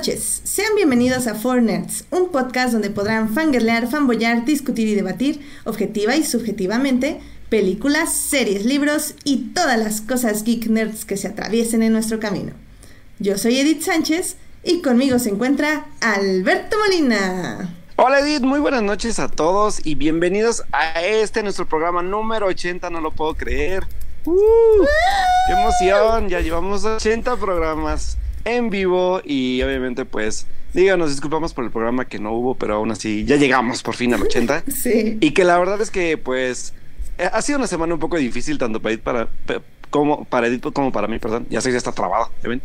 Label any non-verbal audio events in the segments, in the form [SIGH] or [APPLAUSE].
Noches, sean bienvenidos a Four Nerds, un podcast donde podrán fangirlear, fanboyar, discutir y debatir, objetiva y subjetivamente, películas, series, libros y todas las cosas geek nerds que se atraviesen en nuestro camino. Yo soy Edith Sánchez y conmigo se encuentra Alberto Molina. Hola Edith, muy buenas noches a todos y bienvenidos a este nuestro programa número 80, no lo puedo creer. ¡Uh! ¡Qué emoción! Ya llevamos 80 programas en vivo y obviamente pues díganos, disculpamos por el programa que no hubo, pero aún así ya llegamos por fin al 80. [LAUGHS] Sí. Y que la verdad es que pues eh, ha sido una semana un poco difícil tanto para Edith para, como para Edith como para mí, perdón. Ya sé, ya está trabado, ven?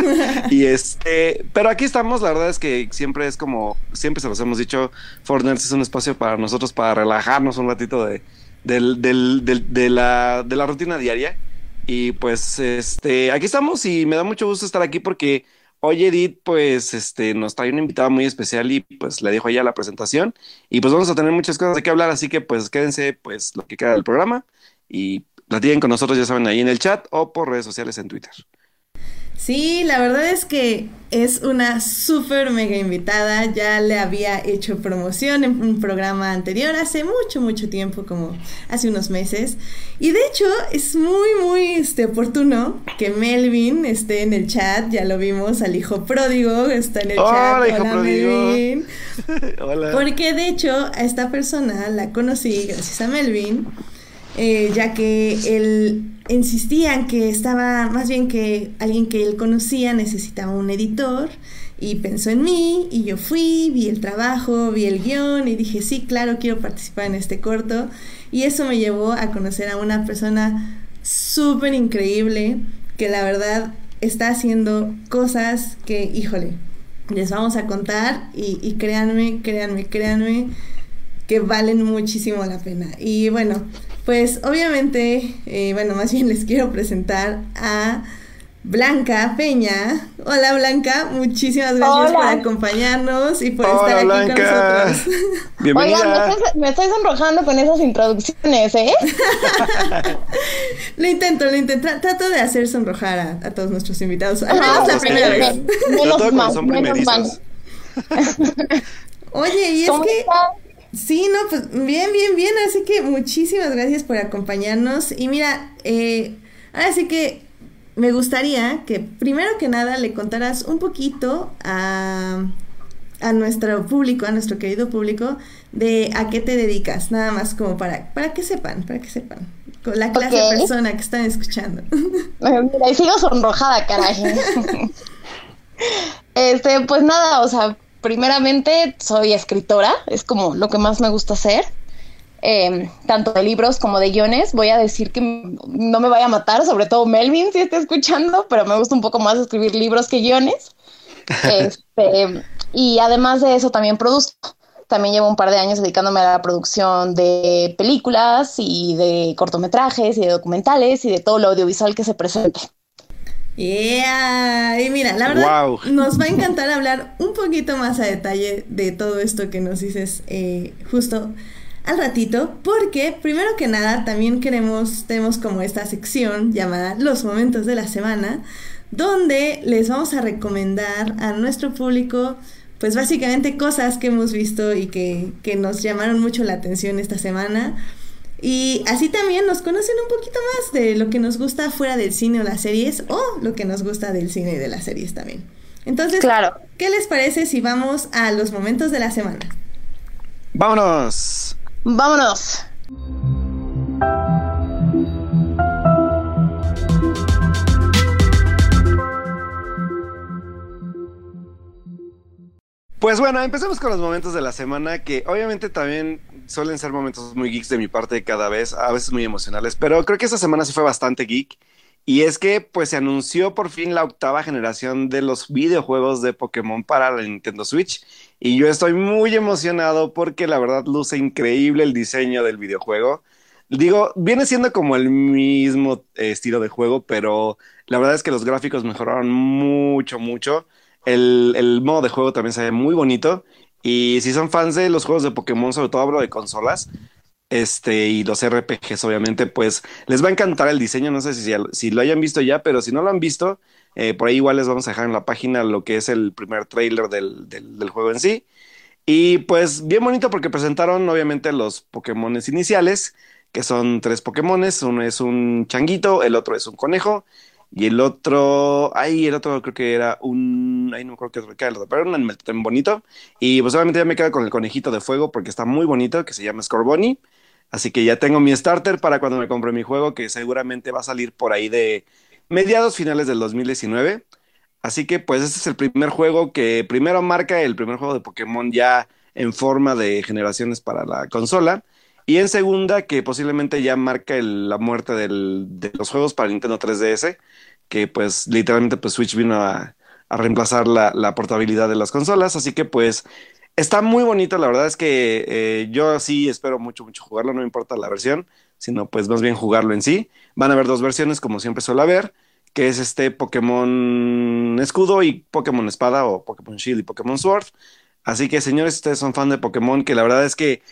[LAUGHS] y este, pero aquí estamos, la verdad es que siempre es como, siempre se los hemos dicho, Fortnite es un espacio para nosotros para relajarnos un ratito de, del, del, de, la, de la rutina diaria. Y pues este, aquí estamos y me da mucho gusto estar aquí porque hoy Edith pues este, nos trae una invitada muy especial y pues le dejo ya la presentación y pues vamos a tener muchas cosas de qué hablar, así que pues quédense pues lo que queda del programa y platiquen con nosotros, ya saben, ahí en el chat o por redes sociales en Twitter. Sí, la verdad es que es una súper mega invitada. Ya le había hecho promoción en un programa anterior hace mucho, mucho tiempo, como hace unos meses. Y de hecho es muy, muy este, oportuno que Melvin esté en el chat. Ya lo vimos, al hijo pródigo está en el Hola, chat. Hijo Hola, pródigo. Melvin. [LAUGHS] Hola. Porque de hecho a esta persona la conocí gracias a Melvin. Eh, ya que él insistía en que estaba, más bien que alguien que él conocía necesitaba un editor y pensó en mí y yo fui, vi el trabajo, vi el guion y dije, sí, claro, quiero participar en este corto y eso me llevó a conocer a una persona súper increíble que la verdad está haciendo cosas que, híjole, les vamos a contar y, y créanme, créanme, créanme que valen muchísimo la pena. Y bueno, pues obviamente, eh, bueno, más bien [LAUGHS] les quiero presentar a Blanca Peña. Hola Blanca, muchísimas gracias Hola. por acompañarnos y por Hola, estar aquí Blanca. con nosotros. [LAUGHS] [LAUGHS] Bienvenida. Oigan, me estoy, me estoy sonrojando con esas introducciones, ¿eh? lo intento, lo intento. Tra- Trato de hacer sonrojar a, a todos nuestros invitados. Al menos la primera vez. Menos mal, menos mal. Oye, y es ¿Cómo que... están? Sí, no, pues bien, bien, bien. Así que muchísimas gracias por acompañarnos. Y mira, eh, ahora sí que me gustaría que primero que nada le contaras un poquito a, a nuestro público, a nuestro querido público, de a qué te dedicas. Nada más como para, para que sepan, para que sepan. Con la clase de persona que están escuchando. [LAUGHS] Mira, y sigo sonrojada, caray. [LAUGHS] Este, pues nada, o sea, primeramente soy escritora, es como lo que más me gusta hacer. Eh, tanto de libros como de guiones. Voy a decir que no me vaya a matar, sobre todo Melvin si está escuchando, pero me gusta un poco más escribir libros que guiones. [LAUGHS] Este, y además de eso también produzco. También llevo un par de años dedicándome a la producción de películas y de cortometrajes y de documentales y de todo lo audiovisual que se presente. Yeah, y mira, la verdad Wow. nos va a [LAUGHS] encantar hablar un poquito más a detalle de todo esto que nos dices eh, justo al ratito, porque primero que nada también queremos, tenemos como esta sección llamada Los Momentos de la Semana, donde les vamos a recomendar a nuestro público, pues básicamente cosas que hemos visto y que, que nos llamaron mucho la atención esta semana. Y así también nos conocen un poquito más de lo que nos gusta fuera del cine o las series o lo que nos gusta del cine y de las series también. Entonces, Claro. ¿qué les parece si vamos a los momentos de la semana? Vámonos. Vámonos. Pues bueno, empecemos con los momentos de la semana que obviamente también suelen ser momentos muy geeks de mi parte cada vez, a veces muy emocionales, pero creo que esta semana sí fue bastante geek. Y es que pues se anunció por fin la octava generación de los videojuegos de Pokémon para la Nintendo Switch. Y yo estoy muy emocionado porque la verdad luce increíble el diseño del videojuego. Digo, viene siendo como el mismo eh, estilo de juego, pero la verdad es que los gráficos mejoraron mucho, mucho. El, el modo de juego también se ve muy bonito. Y si son fans de los juegos de Pokémon, sobre todo hablo de consolas, este, y los RPGs, obviamente, pues les va a encantar el diseño. No sé si, si lo hayan visto ya, pero si no lo han visto, Eh, por ahí igual les vamos a dejar en la página lo que es el primer trailer del, del, juego en sí. Y pues bien bonito porque presentaron obviamente los Pokémones iniciales, que son tres Pokémones. Uno es un changuito, el otro es un conejo. Y el otro, ahí el otro creo que era un, ahí no creo que era el otro, pero era un animal tan bonito. Y pues obviamente ya me quedo con el conejito de fuego porque está muy bonito, que se llama Scorbunny. Así que ya tengo mi starter para cuando me compre mi juego, que seguramente va a salir por ahí de mediados finales del 2019. Así que pues este es el primer juego que primero marca el primer juego de Pokémon ya en forma de generaciones para la consola. Y en segunda, que posiblemente ya marca la muerte de los juegos para Nintendo 3DS, que pues literalmente pues Switch vino a, reemplazar la, portabilidad de las consolas. Así que pues está muy bonito, la verdad es que eh, yo sí espero mucho, mucho jugarlo, no me importa la versión, sino pues más bien jugarlo en sí. Van a haber dos versiones, como siempre suele haber, que es este Pokémon Escudo y Pokémon Espada o Pokémon Shield y Pokémon Sword. Así que señores, ustedes son fan de Pokémon, que la verdad es que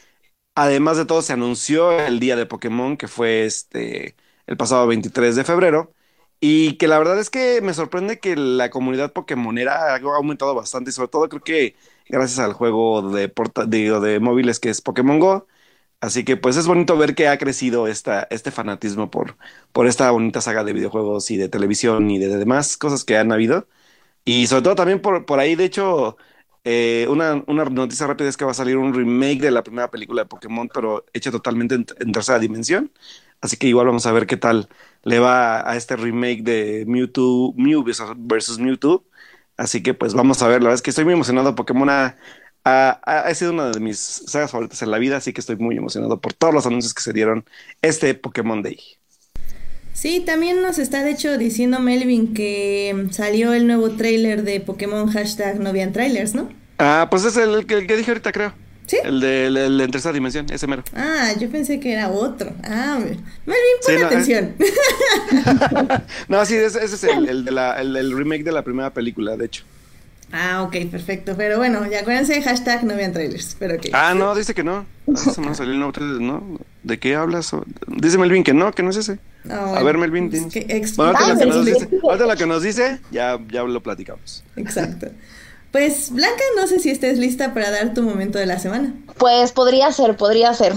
Además de todo, se anunció el día de Pokémon, que fue este el pasado 23 de febrero. Y que la verdad es que me sorprende que la comunidad Pokémonera ha aumentado bastante. Y sobre todo creo que gracias al juego de, de móviles que es Pokémon Go. Así que pues es bonito ver que ha crecido esta, este fanatismo por, por esta bonita saga de videojuegos y de televisión y de, demás cosas que han habido. Y sobre todo también por, por ahí, de hecho, eh, una, una, noticia rápida es que va a salir un remake de la primera película de Pokémon, pero hecha totalmente en, tercera dimensión. Así que igual vamos a ver qué tal le va a este remake de Mewtwo, Mew versus Mewtwo. Así que pues vamos a ver. La verdad es que estoy muy emocionado. Pokémon ha, ha, sido una de mis sagas favoritas en la vida, así que estoy muy emocionado por todos los anuncios que se dieron este Pokémon Day. Sí, también nos está de hecho diciendo Melvin que salió el nuevo trailer de Pokémon hashtag no trailers, ¿no? Ah, pues es el, que, dije ahorita, creo. ¿Sí? El de, el, en tercera dimensión, ese mero. Ah, yo pensé que era otro. Ah, Melvin, pon eh. atención. [LAUGHS] no, sí, ese, es el, de la, el, remake de la primera película, de hecho. Ah, ok, perfecto. Pero bueno, ya acuérdense, hashtag no vean trailers. Pero okay. Ah, no, dice que no. Ah, salió el nuevo trailer, ¿no? ¿De qué hablas? Dice Melvin que no, que no es ese. Ah, a ver, Melvin. Bueno, ahorita, lo que nos dice, lo que nos dice, ya, ya lo platicamos. Exacto. Pues, Blanca, no sé si estés lista para dar tu momento de la semana. Pues podría ser, podría ser.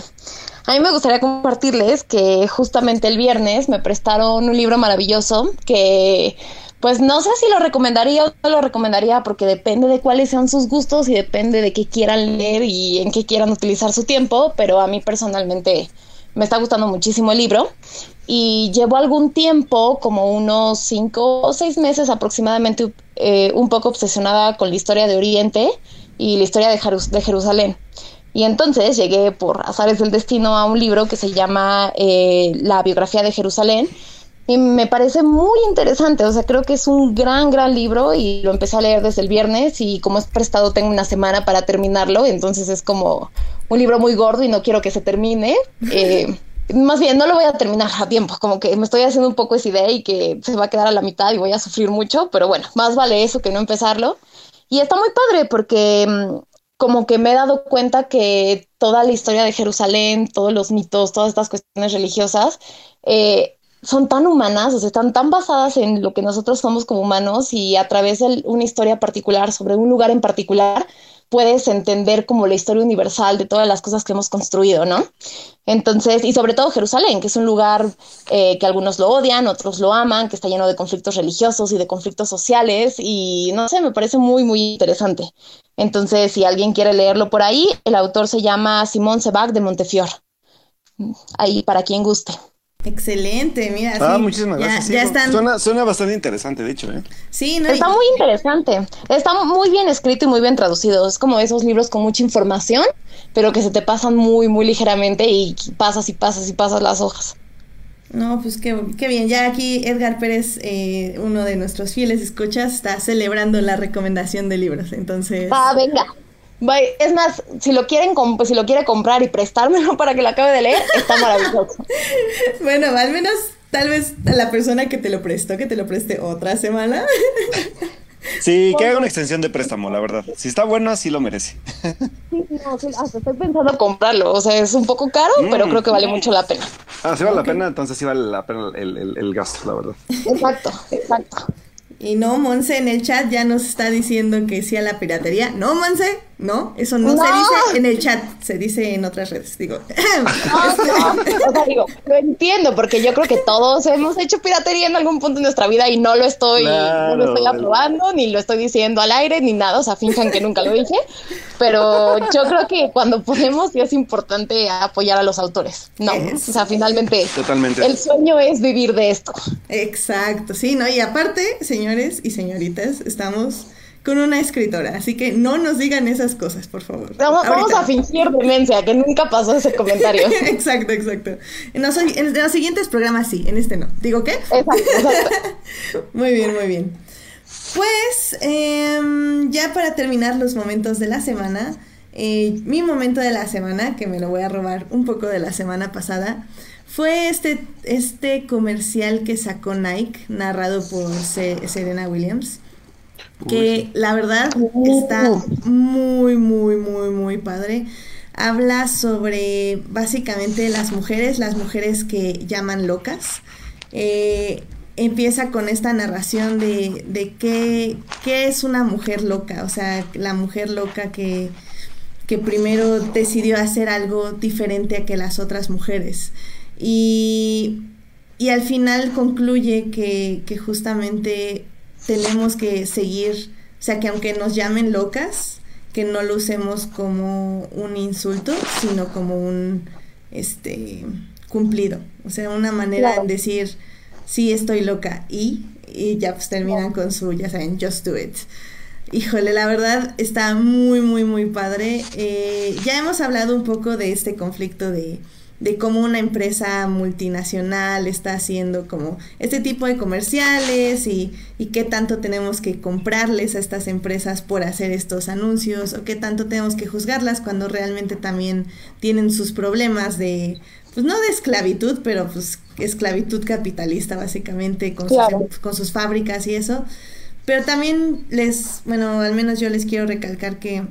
A mí me gustaría compartirles que justamente el viernes me prestaron un libro maravilloso que pues no sé si lo recomendaría o no lo recomendaría porque depende de cuáles sean sus gustos y depende de qué quieran leer y en qué quieran utilizar su tiempo, pero a mí personalmente me está gustando muchísimo el libro y llevo algún tiempo, como unos cinco o seis meses aproximadamente, eh, un poco obsesionada con la historia de Oriente y la historia de, Jerusalén. Y entonces llegué por azares del destino a un libro que se llama eh, La biografía de Jerusalén, y me parece muy interesante, o sea, creo que es un gran, gran libro y lo empecé a leer desde el viernes y como es prestado tengo una semana para terminarlo, entonces es como un libro muy gordo y no quiero que se termine. [LAUGHS] Eh, más bien, no lo voy a terminar a tiempo, como que me estoy haciendo un poco esa idea y que se va a quedar a la mitad y voy a sufrir mucho, pero bueno, más vale eso que no empezarlo. Y está muy padre porque mm, como que me he dado cuenta que toda la historia de Jerusalén, todos los mitos, todas estas cuestiones religiosas, eh, son tan humanas, o sea, están tan basadas en lo que nosotros somos como humanos y a través de una historia particular sobre un lugar en particular, puedes entender como la historia universal de todas las cosas que hemos construido, ¿no? Entonces, y sobre todo Jerusalén, que es un lugar eh, que algunos lo odian, otros lo aman, que está lleno de conflictos religiosos y de conflictos sociales, y no sé, me parece muy, muy interesante. Entonces, si alguien quiere leerlo por ahí, el autor se llama Simón Sebag de Montefior. Ahí para quien guste. Excelente, mira. Ah, muchísimas gracias. suena, bastante interesante, de hecho. ¿eh? Sí, está muy interesante. Está muy bien escrito y muy bien traducido. Es como esos libros con mucha información, pero que se te pasan muy, muy ligeramente y pasas y pasas y pasas las hojas. No, pues qué, qué bien. Ya aquí Edgar Pérez, eh, uno de nuestros fieles escuchas, está celebrando la recomendación de libros. Entonces. Ah, venga. Es más, si lo quieren pues, si lo quiere comprar y prestármelo [LAUGHS] para que lo acabe de leer, está maravilloso. [LAUGHS] bueno, al menos tal vez a la persona que te lo prestó, que te lo preste otra semana. Sí, que haga [LAUGHS] una extensión de préstamo, la verdad. Si está bueno, sí lo merece. Sí, no, sí, hasta estoy pensando comprarlo. O sea, es un poco caro, pero creo que vale mucho la pena. Ah, sí vale la pena, entonces sí vale la pena el, el gasto, la verdad. Exacto, exacto. Y no, Monse en el chat ya nos está diciendo que sí a la piratería. No, Monse, no, eso no, se dice en el chat, se dice en otras redes, digo. No, [LAUGHS] no, o sea, digo, lo entiendo, porque yo creo que todos hemos hecho piratería en algún punto de nuestra vida y no lo estoy, no lo estoy aprobando, ni lo estoy diciendo al aire, ni nada, o sea, finjan que nunca lo dije, pero yo creo que cuando podemos sí es importante apoyar a los autores, ¿no? O sea, finalmente, Totalmente. el sueño es vivir de esto. Exacto, sí, ¿no? Y aparte, señores y señoritas, estamos con una escritora, así que no nos digan esas cosas, por favor. Vamos, vamos a fingir demencia, que nunca pasó ese comentario. [LAUGHS] exacto, exacto. En los, en los, siguientes programas sí, en este no. ¿Digo qué? Exacto, exacto. [LAUGHS] muy bien, muy bien. Pues eh, ya para terminar los momentos de la semana, eh, mi momento de la semana, que me lo voy a robar un poco de la semana pasada, fue este, este comercial que sacó Nike, narrado por Serena Williams que la verdad está muy, muy, muy, muy padre. Habla sobre básicamente las mujeres, las mujeres que llaman locas. Eh, empieza con esta narración de, de qué, qué, es una mujer loca, o sea, la mujer loca que, que primero decidió hacer algo diferente a que las otras mujeres. Y, y al final concluye que, que justamente tenemos que seguir, o sea, que aunque nos llamen locas, que no lo usemos como un insulto, sino como un este cumplido, o sea, una manera de decir sí estoy loca y y ya pues terminan con su, ya saben, just do it. Híjole, la verdad está muy, muy, muy padre. Eh, ya hemos hablado un poco de este conflicto de, de cómo una empresa multinacional está haciendo como este tipo de comerciales y, y, qué tanto tenemos que comprarles a estas empresas por hacer estos anuncios o qué tanto tenemos que juzgarlas cuando realmente también tienen sus problemas de, pues no de esclavitud, pero pues esclavitud capitalista básicamente con, claro. sus, con sus fábricas y eso. Pero también les, bueno, al menos yo les quiero recalcar que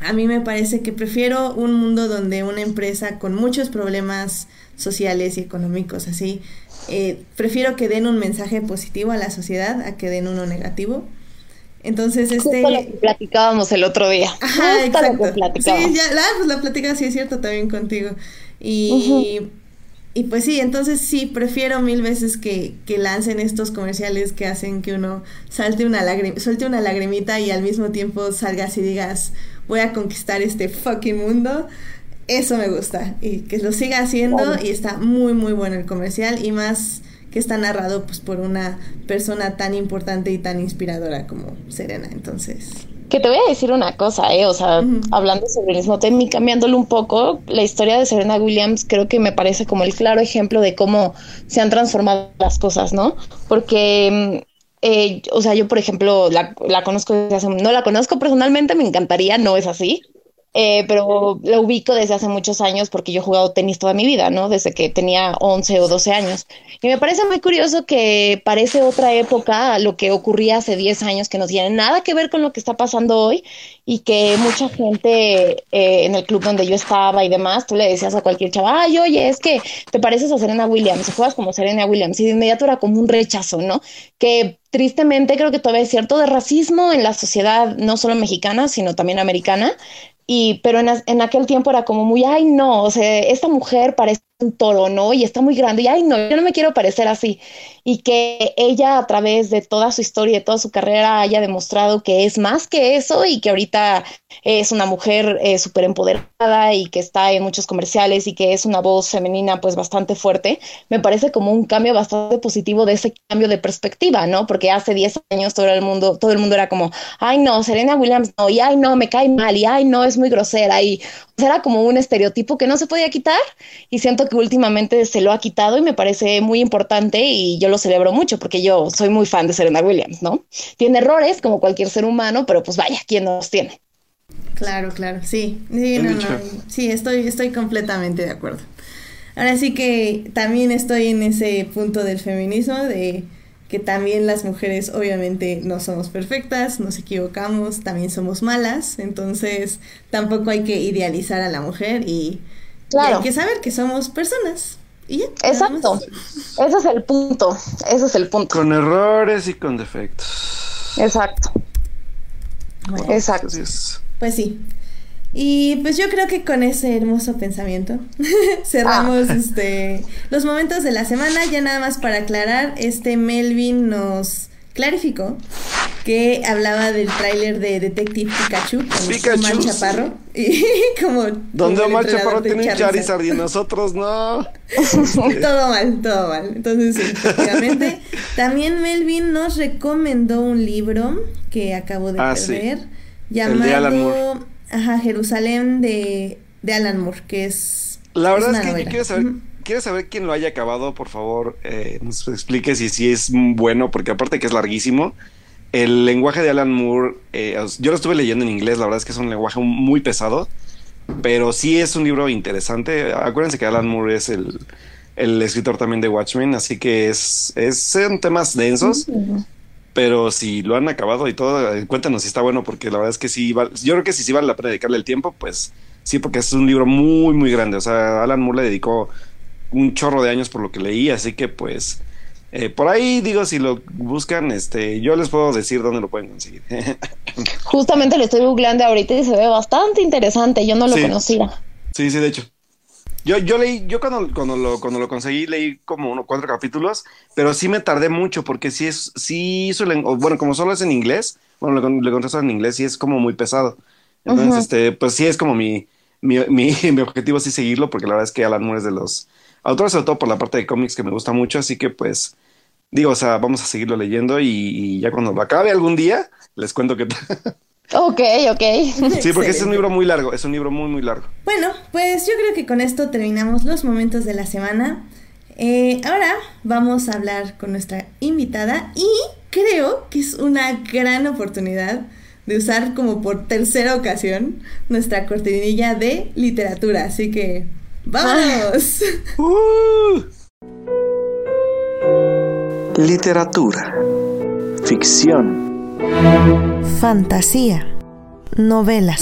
a mí me parece que prefiero un mundo donde una empresa con muchos problemas sociales y económicos así, eh, prefiero que den un mensaje positivo a la sociedad a que den uno negativo. Entonces, este... Justo lo que platicábamos el otro día. Ajá, exacto. Sí, ya, la, pues la plática sí es cierto también contigo. Y... Uh -huh. Y pues sí, entonces sí, prefiero mil veces que, que, lancen estos comerciales que hacen que uno salte una suelte una lagrimita y al mismo tiempo salgas y digas, voy a conquistar este fucking mundo. Eso me gusta. Y que lo siga haciendo y está muy, muy bueno el comercial y más que está narrado pues por una persona tan importante y tan inspiradora como Serena. Entonces... Que te voy a decir una cosa, ¿eh? O sea, uh -huh. hablando sobre el mismo tema y cambiándolo un poco, la historia de Serena Williams creo que me parece como el claro ejemplo de cómo se han transformado las cosas, ¿no? Porque, eh, o sea, yo, por ejemplo, la, la conozco desde hace, no la conozco personalmente, me encantaría, no es así, eh, pero lo ubico desde hace muchos años porque yo he jugado tenis toda mi vida, ¿no? Desde que tenía 11 o 12 años. Y me parece muy curioso que parece otra época lo que ocurría hace 10 años, que no tiene nada que ver con lo que está pasando hoy y que mucha gente eh, en el club donde yo estaba y demás, tú le decías a cualquier chaval, ay, oye, es que te pareces a Serena Williams, juegas como Serena Williams, y de inmediato era como un rechazo, ¿no? Que tristemente creo que todavía hay cierto de racismo en la sociedad, no solo mexicana, sino también americana, y pero en, en, aquel tiempo era como muy, ay no, o sea, esta mujer parece toro, ¿no? Y está muy grande, y ay no, yo no me quiero parecer así. Y que ella a través de toda su historia, de toda su carrera, haya demostrado que es más que eso y que ahorita es una mujer eh, súper empoderada y que está en muchos comerciales y que es una voz femenina pues bastante fuerte, me parece como un cambio bastante positivo de ese cambio de perspectiva, ¿no? Porque hace 10 años todo el mundo, todo el mundo era como, ay no, Serena Williams no, y ay no, me cae mal, y ay no, es muy grosera, y sea, era como un estereotipo que no se podía quitar y siento que últimamente se lo ha quitado y me parece muy importante y yo lo celebro mucho porque yo soy muy fan de Serena Williams, ¿no? Tiene errores como cualquier ser humano, pero pues vaya, ¿quién no los tiene? Claro, claro, sí. Sí, no, no, sí estoy, estoy completamente de acuerdo. Ahora sí que también estoy en ese punto del feminismo, de que también las mujeres obviamente no somos perfectas, nos equivocamos, también somos malas, entonces tampoco hay que idealizar a la mujer y, claro. y hay que saber que somos personas, Y ya, Exacto. Ese es el punto. Ese es el punto. Con errores y con defectos. Exacto. Exacto. Pues sí. Y pues yo creo que con ese hermoso pensamiento [LAUGHS] cerramos ah. este los momentos de la semana. Ya nada más para aclarar, este Melvin nos clarificó que hablaba del tráiler de Detective Pikachu con Pikachu, Omar Chaparro y [LAUGHS] como donde Omar Chaparro tiene un Charizard y nosotros no. [LAUGHS] Todo mal todo mal. Entonces efectivamente. También Melvin nos recomendó un libro que acabo de ah, perder llamado Ajá, Jerusalén de, de Alan Moore que es la verdad es, que yo quiero saber ¿Quieres saber quién lo haya acabado? Por favor, eh, nos explique si, si es bueno, porque aparte que es larguísimo. El lenguaje de Alan Moore, eh, yo lo estuve leyendo en inglés, la verdad es que es un lenguaje muy pesado, pero sí es un libro interesante. Acuérdense que Alan Moore es el, escritor también de Watchmen, así que es, es son temas densos, pero si lo han acabado y todo, eh, cuéntanos si está bueno, porque la verdad es que sí, yo creo que si sí vale la pena dedicarle el tiempo, pues sí, porque es un libro muy, muy grande. O sea, Alan Moore le dedicó un chorro de años por lo que leí, así que pues eh, por ahí digo, si lo buscan, este, yo les puedo decir dónde lo pueden conseguir. [LAUGHS] Justamente lo estoy googleando ahorita y se ve bastante interesante, yo no lo conocía. Sí, sí, de hecho. Yo, yo leí, yo cuando, cuando, lo, cuando lo conseguí leí como unos cuatro capítulos, pero sí me tardé mucho porque sí es, sí bueno, como solo es en inglés, bueno, le, le contesto en inglés y es como muy pesado. Entonces, este, pues sí es como mi, mi, mi, [LAUGHS] mi objetivo sí seguirlo porque la verdad es que Alan Moore es de los, autor, sobre todo por la parte de cómics que me gusta mucho, así que pues digo, o sea, vamos a seguirlo leyendo y, ya cuando lo acabe algún día, les cuento que... Ok, ok. [LAUGHS] Sí, porque es un libro muy largo, es un libro muy, muy largo. Bueno, pues yo creo que con esto terminamos los momentos de la semana. Eh, ahora vamos a hablar con nuestra invitada y creo que es una gran oportunidad de usar como por tercera ocasión nuestra cortinilla de literatura. Así que [LAUGHS] ¡Vamos! Uh. Literatura. Ficción. Fantasía. Novelas.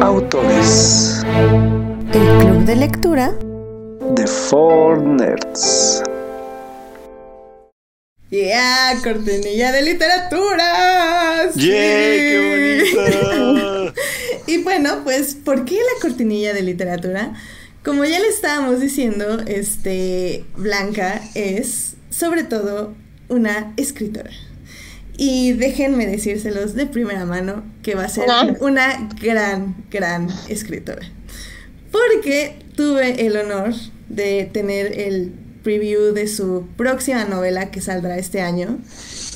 Autores. El club de lectura. The Four Nerds. ¡Yeah! ¡Cortinilla de literatura! ¡Yeah! ¡Qué bonito! [LAUGHS] y bueno, pues, ¿por qué la cortinilla de literatura? Como ya le estábamos diciendo, este, Blanca es, sobre todo, una escritora. Y déjenme decírselos de primera mano que va a ser una gran, gran escritora. Porque tuve el honor de tener el preview de su próxima novela que saldrá este año.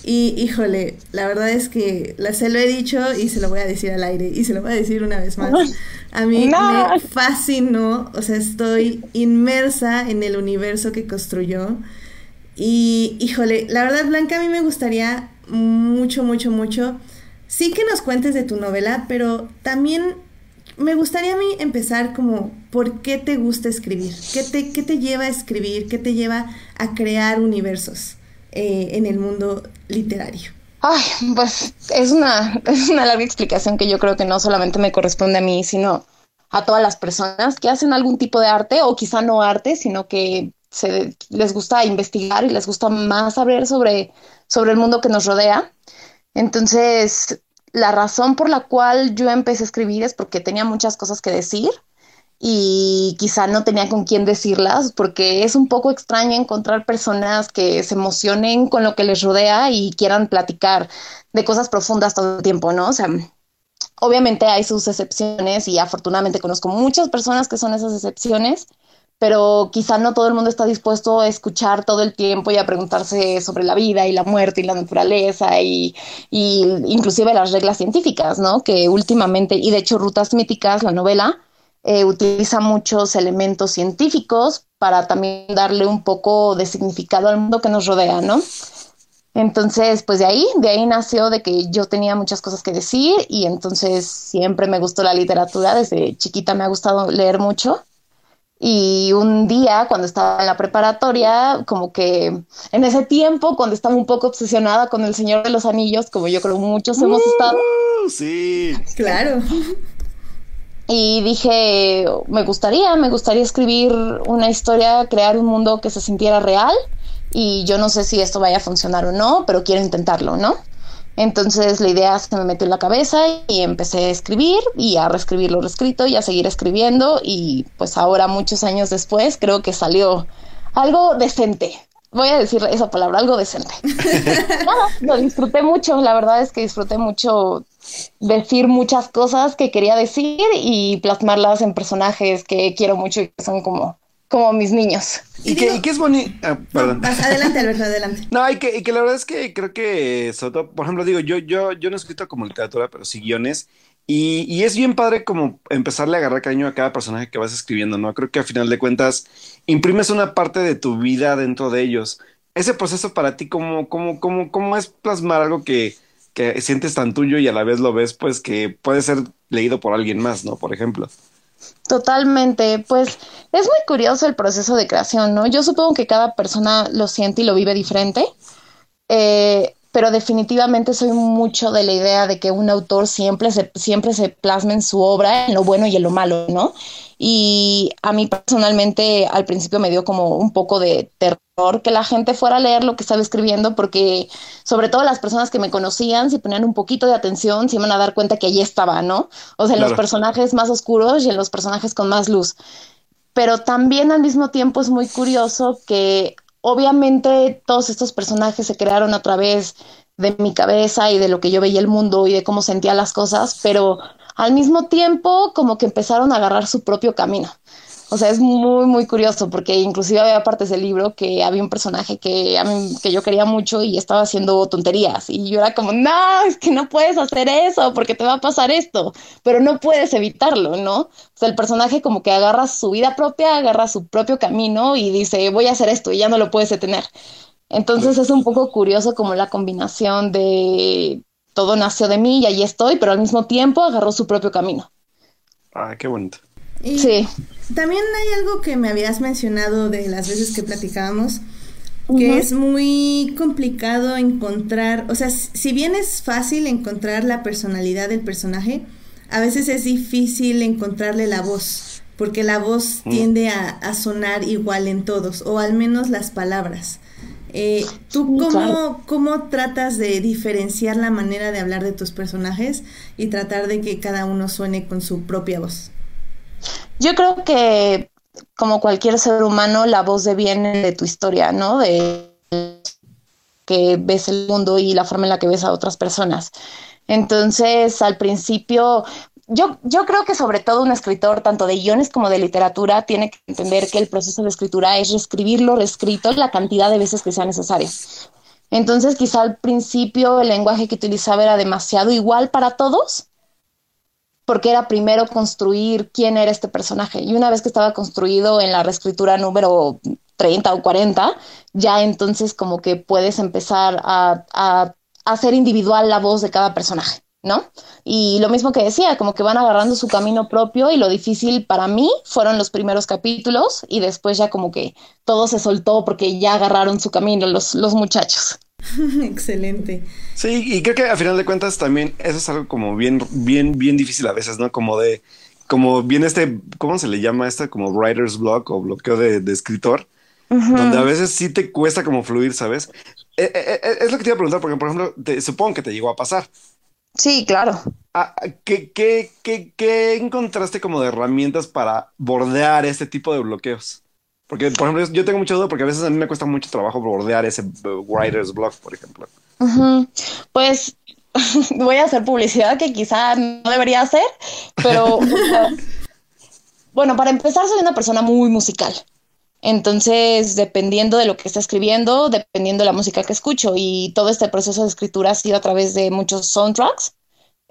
Y híjole, la verdad es que la, se lo he dicho y se lo voy a decir al aire y se lo voy a decir una vez más. [LAUGHS] A mí me fascinó, o sea, estoy inmersa en el universo que construyó. Y híjole, la verdad Blanca, a mí me gustaría mucho, mucho, mucho, sí que nos cuentes de tu novela, pero también me gustaría a mí empezar como, ¿por qué te gusta escribir? ¿Qué te, qué te lleva a escribir? ¿Qué te lleva a crear universos eh, en el mundo literario? Ay, pues es una, [LAUGHS] es una larga explicación que yo creo que no solamente me corresponde a mí, sino a todas las personas que hacen algún tipo de arte o quizá no arte, sino que se, les gusta investigar y les gusta más saber sobre, sobre el mundo que nos rodea. Entonces, la razón por la cual yo empecé a escribir es porque tenía muchas cosas que decir y quizá no tenía con quién decirlas, porque es un poco extraño encontrar personas que se emocionen con lo que les rodea y quieran platicar de cosas profundas todo el tiempo, ¿no? O sea, obviamente hay sus excepciones y afortunadamente conozco muchas personas que son esas excepciones, pero quizá no todo el mundo está dispuesto a escuchar todo el tiempo y a preguntarse sobre la vida y la muerte y la naturaleza y, y inclusive las reglas científicas, ¿no? Que últimamente, y de hecho Rutas Míticas, la novela, eh, utiliza muchos elementos científicos para también darle un poco de significado al mundo que nos rodea, ¿no? Entonces, pues de ahí, de ahí nació de que yo tenía muchas cosas que decir y entonces siempre me gustó la literatura, desde chiquita me ha gustado leer mucho y un día, cuando estaba en la preparatoria, como que en ese tiempo, cuando estaba un poco obsesionada con El Señor de los Anillos, como yo creo muchos hemos uh, estado. Sí. Claro. [LAUGHS] y dije, me gustaría, me gustaría escribir una historia, crear un mundo que se sintiera real y yo no sé si esto vaya a funcionar o no, pero quiero intentarlo, ¿no? Entonces la idea se me metió en la cabeza y empecé a escribir y a reescribir lo reescrito y a seguir escribiendo y pues ahora muchos años después creo que salió algo decente. Voy a decir esa palabra, algo decente. [LAUGHS] Nada, lo disfruté mucho, la verdad es que disfruté mucho decir muchas cosas que quería decir y plasmarlas en personajes que quiero mucho y que son como como mis niños. Y, que, es bonito. Ah, perdón. adelante, Alberto, adelante. [LAUGHS] No, y que, y que la verdad es que creo que, sobre por ejemplo, digo, yo, yo, yo no he escrito como literatura, pero sí guiones. Y, y, es bien padre como empezarle a agarrar cariño a cada personaje que vas escribiendo, ¿no? Creo que al final de cuentas imprimes una parte de tu vida dentro de ellos. Ese proceso para ti, ¿cómo, cómo, cómo, cómo es plasmar algo que, que sientes tan tuyo y a la vez lo ves, pues que puede ser leído por alguien más, ¿no? Por ejemplo. Totalmente, pues es muy curioso el proceso de creación, ¿no? Yo supongo que cada persona lo siente y lo vive diferente, eh, pero definitivamente soy mucho de la idea de que un autor siempre se, siempre se plasme en su obra, en lo bueno y en lo malo, ¿no? Y a mí personalmente al principio me dio como un poco de terror que la gente fuera a leer lo que estaba escribiendo, porque sobre todo las personas que me conocían, si ponían un poquito de atención, se iban a dar cuenta que allí estaba, ¿no? O sea, en los personajes más oscuros y en los personajes con más luz. Pero también al mismo tiempo es muy curioso que obviamente todos estos personajes se crearon a través de mi cabeza y de lo que yo veía el mundo y de cómo sentía las cosas, pero al mismo tiempo como que empezaron a agarrar su propio camino. O sea, es muy, muy curioso porque inclusive había partes del libro que había un personaje que, a mí, que yo quería mucho y estaba haciendo tonterías. Y yo era como, no, es que no puedes hacer eso porque te va a pasar esto, pero no puedes evitarlo, ¿no? O sea, el personaje como que agarra su vida propia, agarra su propio camino y dice, voy a hacer esto y ya no lo puedes detener. Entonces es un poco curioso como la combinación de todo nació de mí y ahí estoy, pero al mismo tiempo agarró su propio camino. Ah, qué bonito. sí. También hay algo que me habías mencionado de las veces que platicábamos, que es muy complicado encontrar, o sea, si bien es fácil encontrar la personalidad del personaje, a veces es difícil encontrarle la voz, porque la voz mm. tiende a, a sonar igual en todos, o al menos las palabras. Eh, ¿Tú cómo, cómo tratas de diferenciar la manera de hablar de tus personajes y tratar de que cada uno suene con su propia voz? Yo creo que como cualquier ser humano, la voz viene de tu historia, ¿no? De que ves el mundo y la forma en la que ves a otras personas. Entonces, al principio, yo, creo que sobre todo un escritor, tanto de guiones como de literatura, tiene que entender que el proceso de escritura es reescribir lo reescrito la cantidad de veces que sea necesario. Entonces, quizá al principio el lenguaje que utilizaba era demasiado igual para todos, porque era primero construir quién era este personaje. Y una vez que estaba construido en la reescritura número 30 o 40, ya entonces como que puedes empezar a hacer individual la voz de cada personaje. ¿No? Y lo mismo que decía, como que van agarrando su camino propio y lo difícil para mí fueron los primeros capítulos y después ya como que todo se soltó porque ya agarraron su camino los, los muchachos. [LAUGHS] Excelente. Sí, y creo que a final de cuentas también eso es algo como bien, bien, bien difícil a veces, ¿no? Como de, como bien este, ¿cómo se le llama este? Como writer's block o bloqueo de, escritor, donde a veces sí te cuesta como fluir, ¿sabes? Eh, eh, eh, es lo que te iba a preguntar, porque por ejemplo, te, supongo que te llegó a pasar. Sí, claro. Ah, ¿qué, qué, qué, qué encontraste como de herramientas para bordear este tipo de bloqueos? Porque, por ejemplo, yo tengo mucha duda porque a veces a mí me cuesta mucho trabajo bordear ese writer's block, por ejemplo. Pues [LAUGHS] voy a hacer publicidad que quizá no debería hacer, pero [LAUGHS] bueno, para empezar soy una persona muy musical. Entonces, dependiendo de lo que está escribiendo, dependiendo de la música que escucho y todo este proceso de escritura ha sido a través de muchos soundtracks,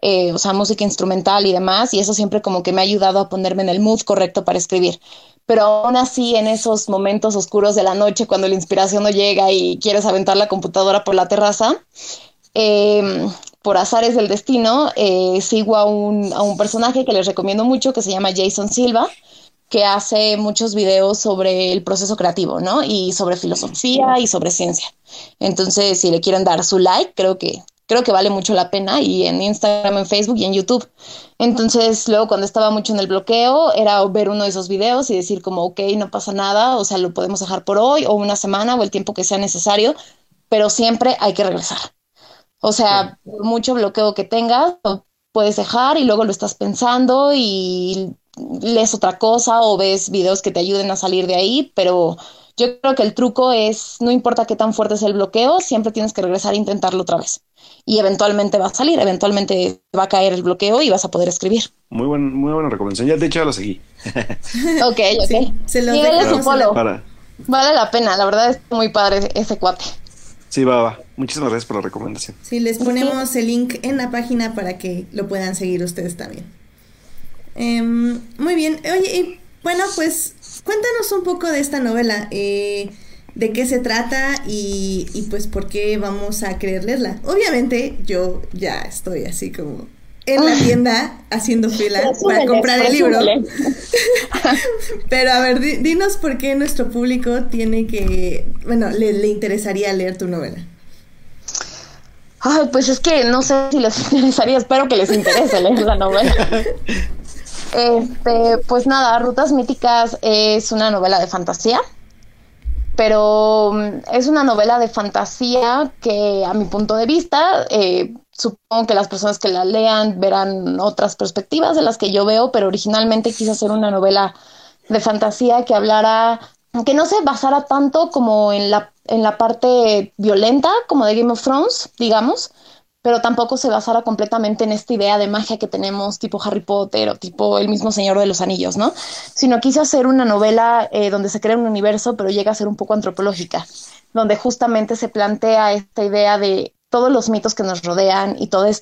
eh, o sea, música instrumental y demás, y eso siempre como que me ha ayudado a ponerme en el mood correcto para escribir. Pero aún así, en esos momentos oscuros de la noche, cuando la inspiración no llega y quieres aventar la computadora por la terraza, em, por azares del destino, eh, sigo a un, a un personaje que les recomiendo mucho, que se llama Jason Silva, que hace muchos videos sobre el proceso creativo, ¿no? Y sobre filosofía y sobre ciencia. Entonces, si le quieren dar su like, creo que creo que vale mucho la pena y en Instagram, en Facebook y en YouTube. Entonces, luego cuando estaba mucho en el bloqueo, era ver uno de esos videos y decir como, ok, no pasa nada, o sea, lo podemos dejar por hoy o una semana o el tiempo que sea necesario, pero siempre hay que regresar. O sea, mucho bloqueo que tengas, puedes dejar y luego lo estás pensando y lees otra cosa o ves videos que te ayuden a salir de ahí, pero yo creo que el truco es, no importa qué tan fuerte es el bloqueo, siempre tienes que regresar a intentarlo otra vez. Y eventualmente va a salir, eventualmente va a caer el bloqueo y vas a poder escribir. Muy, buen, muy buena recomendación. Ya de hecho ya lo seguí. [LAUGHS] ok, ok. se lo Vale la pena, la verdad es muy padre ese cuate. Sí, va, va. Muchísimas gracias por la recomendación. Sí, les ponemos el link en la página para que lo puedan seguir ustedes también. Em, muy bien. Oye, y bueno, pues Cuéntanos un poco de esta novela, eh, de qué se trata y, y, pues por qué vamos a querer leerla. Obviamente yo ya estoy así como en la tienda haciendo fila para comprar el libro. [LAUGHS] Pero a ver, dinos por qué nuestro público tiene que, bueno, le, le interesaría leer tu novela. Ay, pues es que no sé si les [LAUGHS] interesaría, espero que les interese leer la novela. [LAUGHS] Este, pues nada, Rutas Míticas es una novela de fantasía, pero mm, es una novela de fantasía que a mi punto de vista, eh, supongo que las personas que la lean verán otras perspectivas de las que yo veo, pero originalmente quise hacer una novela de fantasía que hablara, que no se basara tanto como en la, en la parte violenta, como de Game of Thrones, digamos, pero tampoco se basara completamente en esta idea de magia que tenemos tipo Harry Potter o tipo el mismo Señor de los Anillos, ¿no? Sino quise hacer una novela eh, donde se crea un universo, pero llega a ser un poco antropológica, donde justamente se plantea esta idea de todos los mitos que nos rodean y todas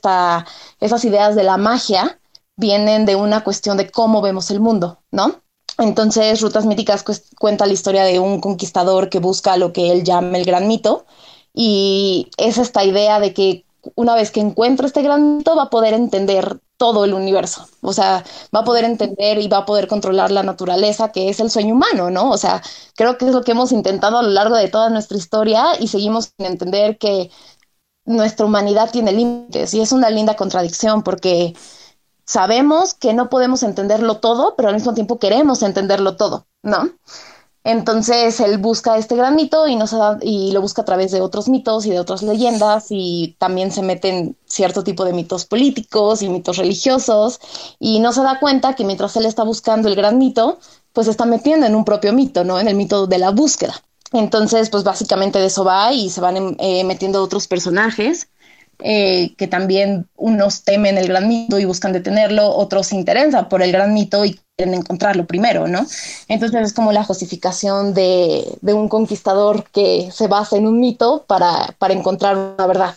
esas ideas de la magia vienen de una cuestión de cómo vemos el mundo, ¿no? Entonces, Rutas Míticas cuenta la historia de un conquistador que busca lo que él llama el gran mito y es esta idea de que una vez que encuentre este gran mito, va a poder entender todo el universo. O sea, va a poder entender y va a poder controlar la naturaleza, que es el sueño humano, ¿no? O sea, creo que es lo que hemos intentado a lo largo de toda nuestra historia y seguimos sin entender que nuestra humanidad tiene límites y es una linda contradicción porque sabemos que no podemos entenderlo todo, pero al mismo tiempo queremos entenderlo todo, ¿no? Entonces él busca este gran mito y, y lo busca a través de otros mitos y de otras leyendas y también se mete en cierto tipo de mitos políticos y mitos religiosos y no se da cuenta que mientras él está buscando el gran mito, pues está metiendo en un propio mito, ¿no? En el mito de la búsqueda. Entonces, pues básicamente de eso va y se van eh, metiendo otros personajes eh, que también unos temen el gran mito y buscan detenerlo, otros se interesan por el gran mito y quieren encontrarlo primero, ¿no? Entonces es como la justificación de, un conquistador que se basa en un mito para, para encontrar una verdad.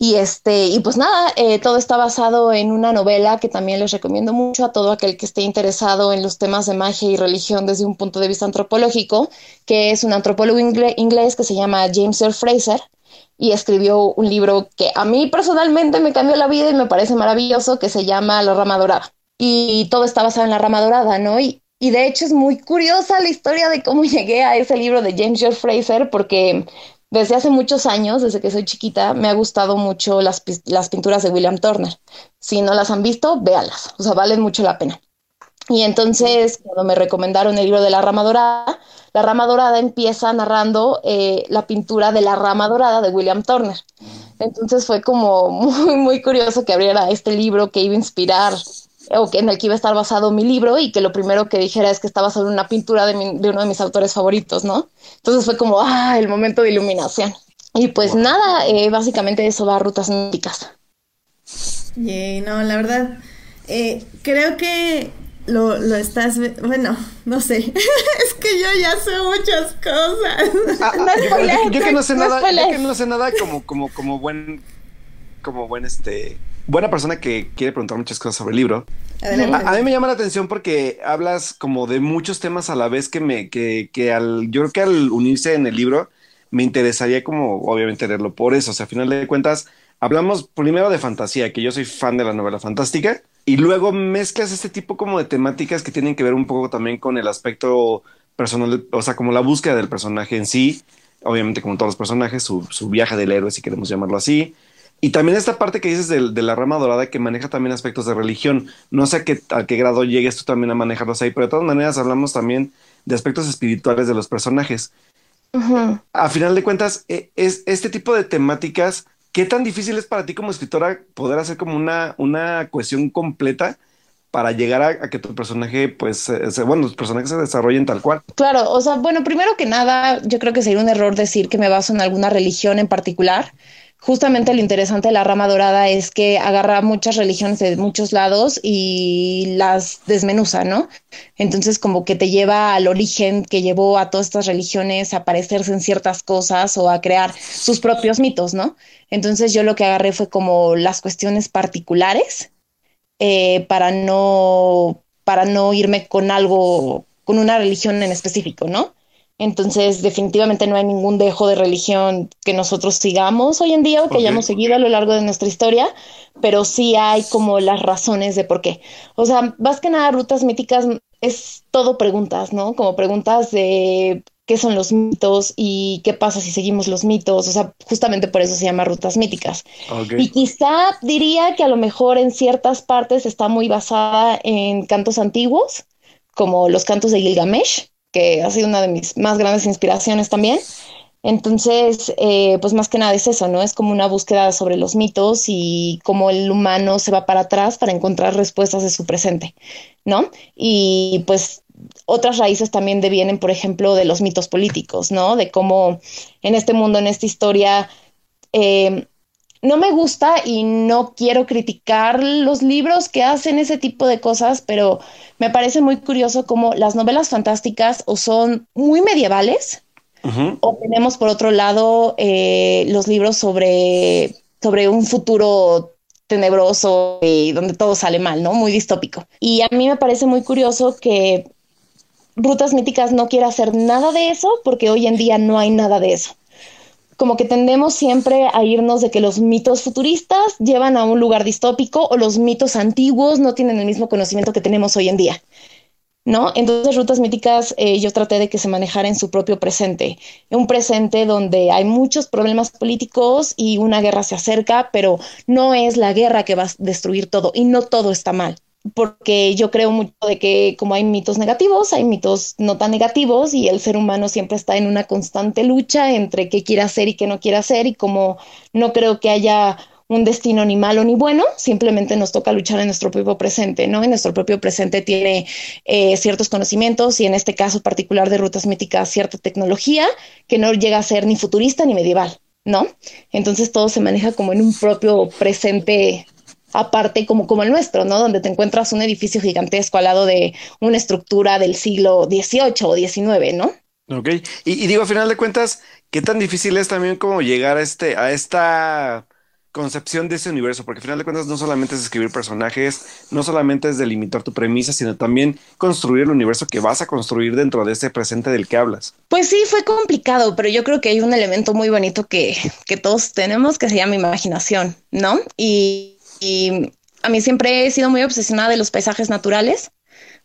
Y este, y pues nada, eh, todo está basado en una novela que también les recomiendo mucho a todo aquel que esté interesado en los temas de magia y religión desde un punto de vista antropológico, que es un antropólogo inglés que se llama James Earl Fraser y escribió un libro que a mí personalmente me cambió la vida y me parece maravilloso, que se llama La Rama Dorada. Y todo está basado en La Rama Dorada, ¿no? Y, y de hecho es muy curiosa la historia de cómo [LAUGHS] llegué a ese libro de James George Fraser, porque desde hace muchos años, desde que soy chiquita, me ha gustado mucho las, las pinturas de William Turner. Si no las han visto, véalas, o sea, valen mucho la pena. Y entonces, cuando me recomendaron el libro de la rama dorada, la rama dorada empieza narrando eh, la pintura de la rama dorada de William Turner. Entonces fue como [LAUGHS] muy, muy curioso que abriera este libro que iba a inspirar o que en el que iba a estar basado mi libro y que lo primero que dijera es que está basado en una pintura de, uno de mis autores favoritos, ¿no? Entonces fue como, ah, el momento de iluminación. Y pues nada, eh, básicamente eso va a rutas míticas. Yay, no, la verdad, eh, creo que lo, lo estás, bueno, no sé, [LAUGHS] es que yo ya sé muchas cosas. Ah, ah, [LAUGHS] yo, que no sé nada, yo que no sé nada como, como, como buen, como buen este, buena persona que quiere preguntar muchas cosas sobre el libro. A, mí me llama la atención porque hablas como de muchos temas a la vez que me, que, que al, yo creo que al unirse en el libro me interesaría como obviamente leerlo por eso, o sea, a final de cuentas hablamos primero de fantasía, que yo soy fan de la novela fantástica y luego mezclas este tipo como de temáticas que tienen que ver un poco también con el aspecto personal, o sea, como la búsqueda del personaje en sí, obviamente como todos los personajes, su, viaje del héroe, si queremos llamarlo así. Y también esta parte que dices de, la rama dorada que maneja también aspectos de religión. No sé a qué, a qué grado llegues tú también a manejarlos ahí, pero de todas maneras hablamos también de aspectos espirituales de los personajes. A final de cuentas, e, es este tipo de temáticas, ¿qué tan difícil es para ti como escritora poder hacer como una, una cohesión completa para llegar a, que tu personaje, pues, bueno, los personajes se desarrollen tal cual. Claro, o sea, bueno, primero que nada, yo creo que sería un error decir que me baso en alguna religión en particular justamente lo interesante de la rama dorada es que agarra muchas religiones de muchos lados y las desmenuza, ¿no? Entonces como que te lleva al origen que llevó a todas estas religiones a parecerse en ciertas cosas o a crear sus propios mitos, ¿no? Entonces yo lo que agarré fue como las cuestiones particulares eh, para no para no irme con algo, con una religión en específico, ¿no? Entonces, definitivamente no hay ningún dejo de religión que nosotros sigamos hoy en día o que hayamos seguido a lo largo de nuestra historia, pero sí hay como las razones de por qué. O sea, más que nada, rutas míticas es todo preguntas, ¿no? Como preguntas de qué son los mitos y qué pasa si seguimos los mitos. O sea, justamente por eso se llama rutas míticas. Y quizá diría que a lo mejor en ciertas partes está muy basada en cantos antiguos, como los cantos de Gilgamesh que ha sido una de mis más grandes inspiraciones también. Entonces, eh, pues más que nada es eso, ¿no? Es como una búsqueda sobre los mitos y cómo el humano se va para atrás para encontrar respuestas de su presente, ¿no? Y pues otras raíces también devienen, por ejemplo, de los mitos políticos, ¿no? De cómo en este mundo, en esta historia, eh, no me gusta y no quiero criticar los libros que hacen ese tipo de cosas, pero me parece muy curioso cómo las novelas fantásticas o son muy medievales o tenemos por otro lado eh, los libros sobre, sobre un futuro tenebroso y donde todo sale mal, ¿no? Muy distópico. Y a mí me parece muy curioso que Rutas Míticas no quiera hacer nada de eso porque hoy en día no hay nada de eso como que tendemos siempre a irnos de que los mitos futuristas llevan a un lugar distópico o los mitos antiguos no tienen el mismo conocimiento que tenemos hoy en día. ¿No? Entonces, rutas míticas, eh, yo traté de que se manejara en su propio presente, un presente donde hay muchos problemas políticos y una guerra se acerca, pero no es la guerra que va a destruir todo y no todo está mal porque yo creo mucho de que como hay mitos negativos, hay mitos no tan negativos y el ser humano siempre está en una constante lucha entre qué quiere hacer y qué no quiere hacer y como no creo que haya un destino ni malo ni bueno, simplemente nos toca luchar en nuestro propio presente, ¿no? En nuestro propio presente tiene eh, ciertos conocimientos y en este caso particular de rutas míticas cierta tecnología que no llega a ser ni futurista ni medieval, ¿no? Entonces todo se maneja como en un propio presente aparte como, como el nuestro, ¿no? Donde te encuentras un edificio gigantesco al lado de una estructura del siglo XVIII o XIX, ¿no? Ok, y, digo, a final de cuentas, ¿qué tan difícil es también como llegar a, este, a esta concepción de ese universo? Porque a final de cuentas no solamente es escribir personajes, no solamente es delimitar tu premisa, sino también construir el universo que vas a construir dentro de ese presente del que hablas. Pues sí, fue complicado, pero yo creo que hay un elemento muy bonito que, que todos tenemos que se llama imaginación, ¿no? Y y a mí siempre he sido muy obsesionada de los paisajes naturales.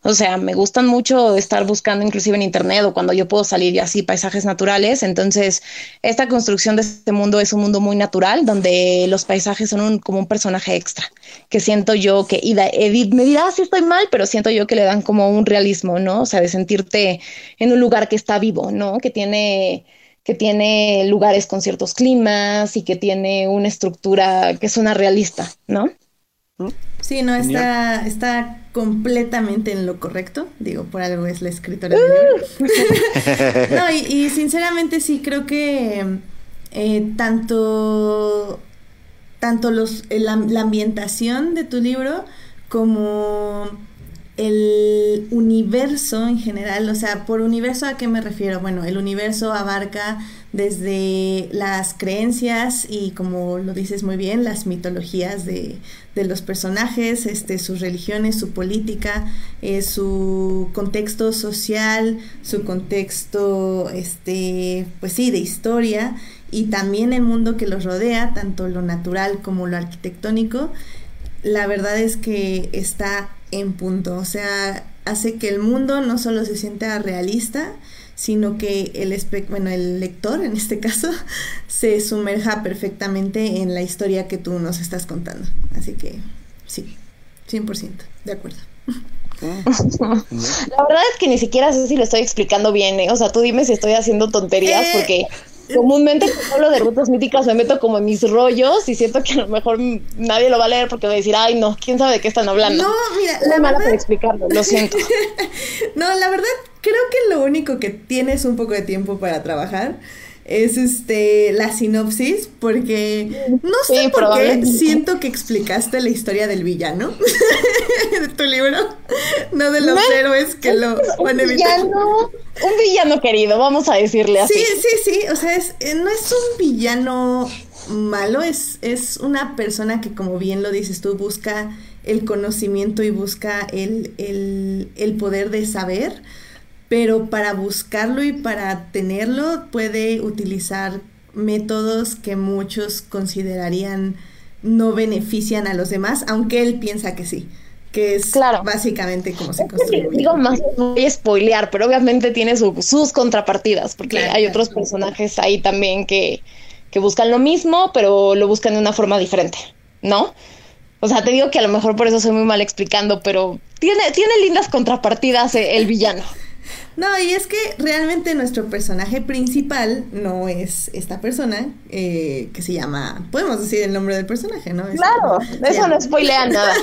O sea, me gustan mucho estar buscando inclusive en internet o cuando yo puedo salir y así paisajes naturales. Entonces, esta construcción de este mundo es un mundo muy natural donde los paisajes son como un personaje extra que siento yo que, y Edith me dirá si estoy mal, pero siento yo que le dan como un realismo, ¿no? O sea, de sentirte en un lugar que está vivo, ¿no? Que tiene que tiene lugares con ciertos climas y que tiene una estructura que es una realista, ¿no? Sí, no, está, está completamente en lo correcto. Digo, por algo es la escritora libro. [LAUGHS] no, y, sinceramente sí creo que eh, tanto, tanto los, la ambientación de tu libro como el universo en general, o sea, por universo a qué me refiero? Bueno, el universo abarca desde las creencias y como lo dices muy bien, las mitologías de, de los personajes, este, sus religiones, su política, eh, su contexto social, su contexto, este, pues sí, de historia y también el mundo que los rodea, tanto lo natural como lo arquitectónico. La verdad es que está en punto. O sea, hace que el mundo no solo se sienta realista, sino que el, bueno, el lector, en este caso, [LAUGHS] se sumerja perfectamente en la historia que tú nos estás contando. Así que sí, 100%, de acuerdo. [LAUGHS] La verdad es que ni siquiera sé si lo estoy explicando bien, ¿eh? o sea, tú dime si estoy haciendo tonterías, eh, porque [LAUGHS] comúnmente cuando hablo de rutas míticas me meto como en mis rollos y siento que a lo mejor nadie lo va a leer porque va a decir, ay, no, quién sabe de qué están hablando. No, mira, la mala verdad... para explicarlo, lo siento. [LAUGHS] no, la verdad, creo que lo único que tienes un poco de tiempo para trabajar es este la sinopsis porque no sé por qué siento que explicaste la historia del villano de [LAUGHS] tu libro, no de los héroes que lo van a Villano, un villano querido, vamos a decirle así. Sí, sí, sí, o sea, es, eh, no es un villano malo, es, es una persona que como bien lo dices tú, busca el conocimiento y busca el, el, el poder de saber pero para buscarlo y para tenerlo puede utilizar métodos que muchos considerarían no benefician a los demás, aunque él piensa que sí, que es básicamente como se construye. Digo, más voy a spoilear, pero obviamente tiene sus contrapartidas, porque hay otros personajes ahí también que, que buscan lo mismo, pero lo buscan de una forma diferente, ¿no? O sea, te digo que a lo mejor por eso soy muy mal explicando, pero tiene, tiene lindas contrapartidas eh, el villano. No, y es que realmente nuestro personaje principal no es esta persona eh, que se llama. Podemos decir el nombre del personaje, ¿no? claro, eso no spoilea nada.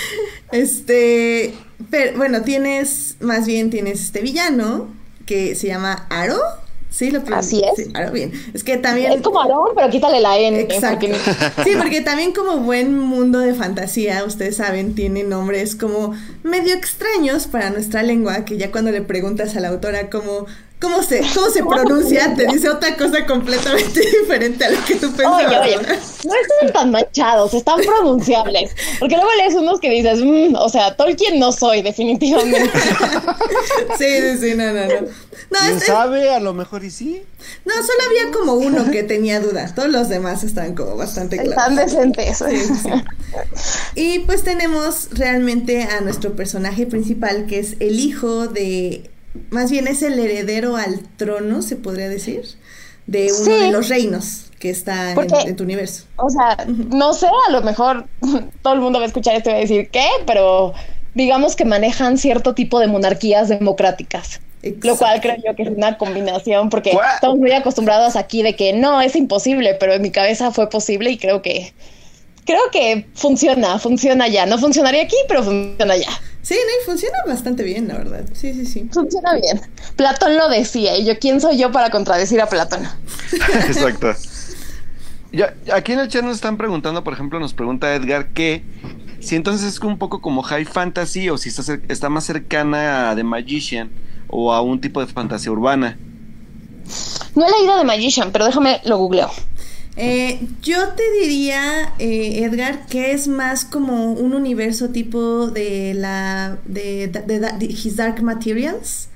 [LAUGHS] este. Pero bueno, tienes. Más bien tienes este villano que se llama Aro. Sí, lo Así es. ahora bien. Es que también. Es como Aarón, pero quítale la N. Exacto. [LAUGHS] Sí, porque también, como buen mundo de fantasía, ustedes saben, tiene nombres como medio extraños para nuestra lengua, que ya cuando le preguntas a la autora cómo ¿Cómo se, cómo se pronuncia? Te [LAUGHS] dice otra cosa completamente [LAUGHS] diferente a lo que tú pensabas. Oye, oye, no están tan manchados, están pronunciables. Porque luego lees unos que dices, mm, o sea, Tolkien no soy, definitivamente. [LAUGHS] sí, sí, sí, no, no, no. no ¿Quién sabe? A lo mejor y sí. No, solo había como uno que tenía dudas. Todos los demás están como bastante claros. Están decentes. Sí, sí. Y pues tenemos realmente a nuestro personaje principal, que es el hijo de más bien es el heredero al trono, se podría decir, de uno de los reinos que está en, tu universo. O sea, no sé, a lo mejor [LAUGHS] todo el mundo va a escuchar esto y va a decir, ¿qué? Pero digamos que manejan cierto tipo de monarquías democráticas. Lo cual creo yo que es una combinación, porque estamos muy acostumbrados aquí de que no, es imposible, pero en mi cabeza fue posible y creo que creo que funciona, funciona ya. No funcionaría aquí, pero funciona ya. Sí, no, y funciona bastante bien, la verdad. Sí, sí, sí. Funciona bien. Platón lo decía, y yo, ¿quién soy yo para contradecir a Platón? [LAUGHS] [LAUGHS] Exacto. Ya, aquí en el chat nos están preguntando, por ejemplo, nos pregunta Edgar que si entonces es un poco como high fantasy o si está, está más cercana a The Magician o a un tipo de fantasía urbana. No he leído The Magician, pero déjame lo googleo. Eh, yo te diría, eh, Edgar, que es más como un universo tipo de la de, His Dark Materials.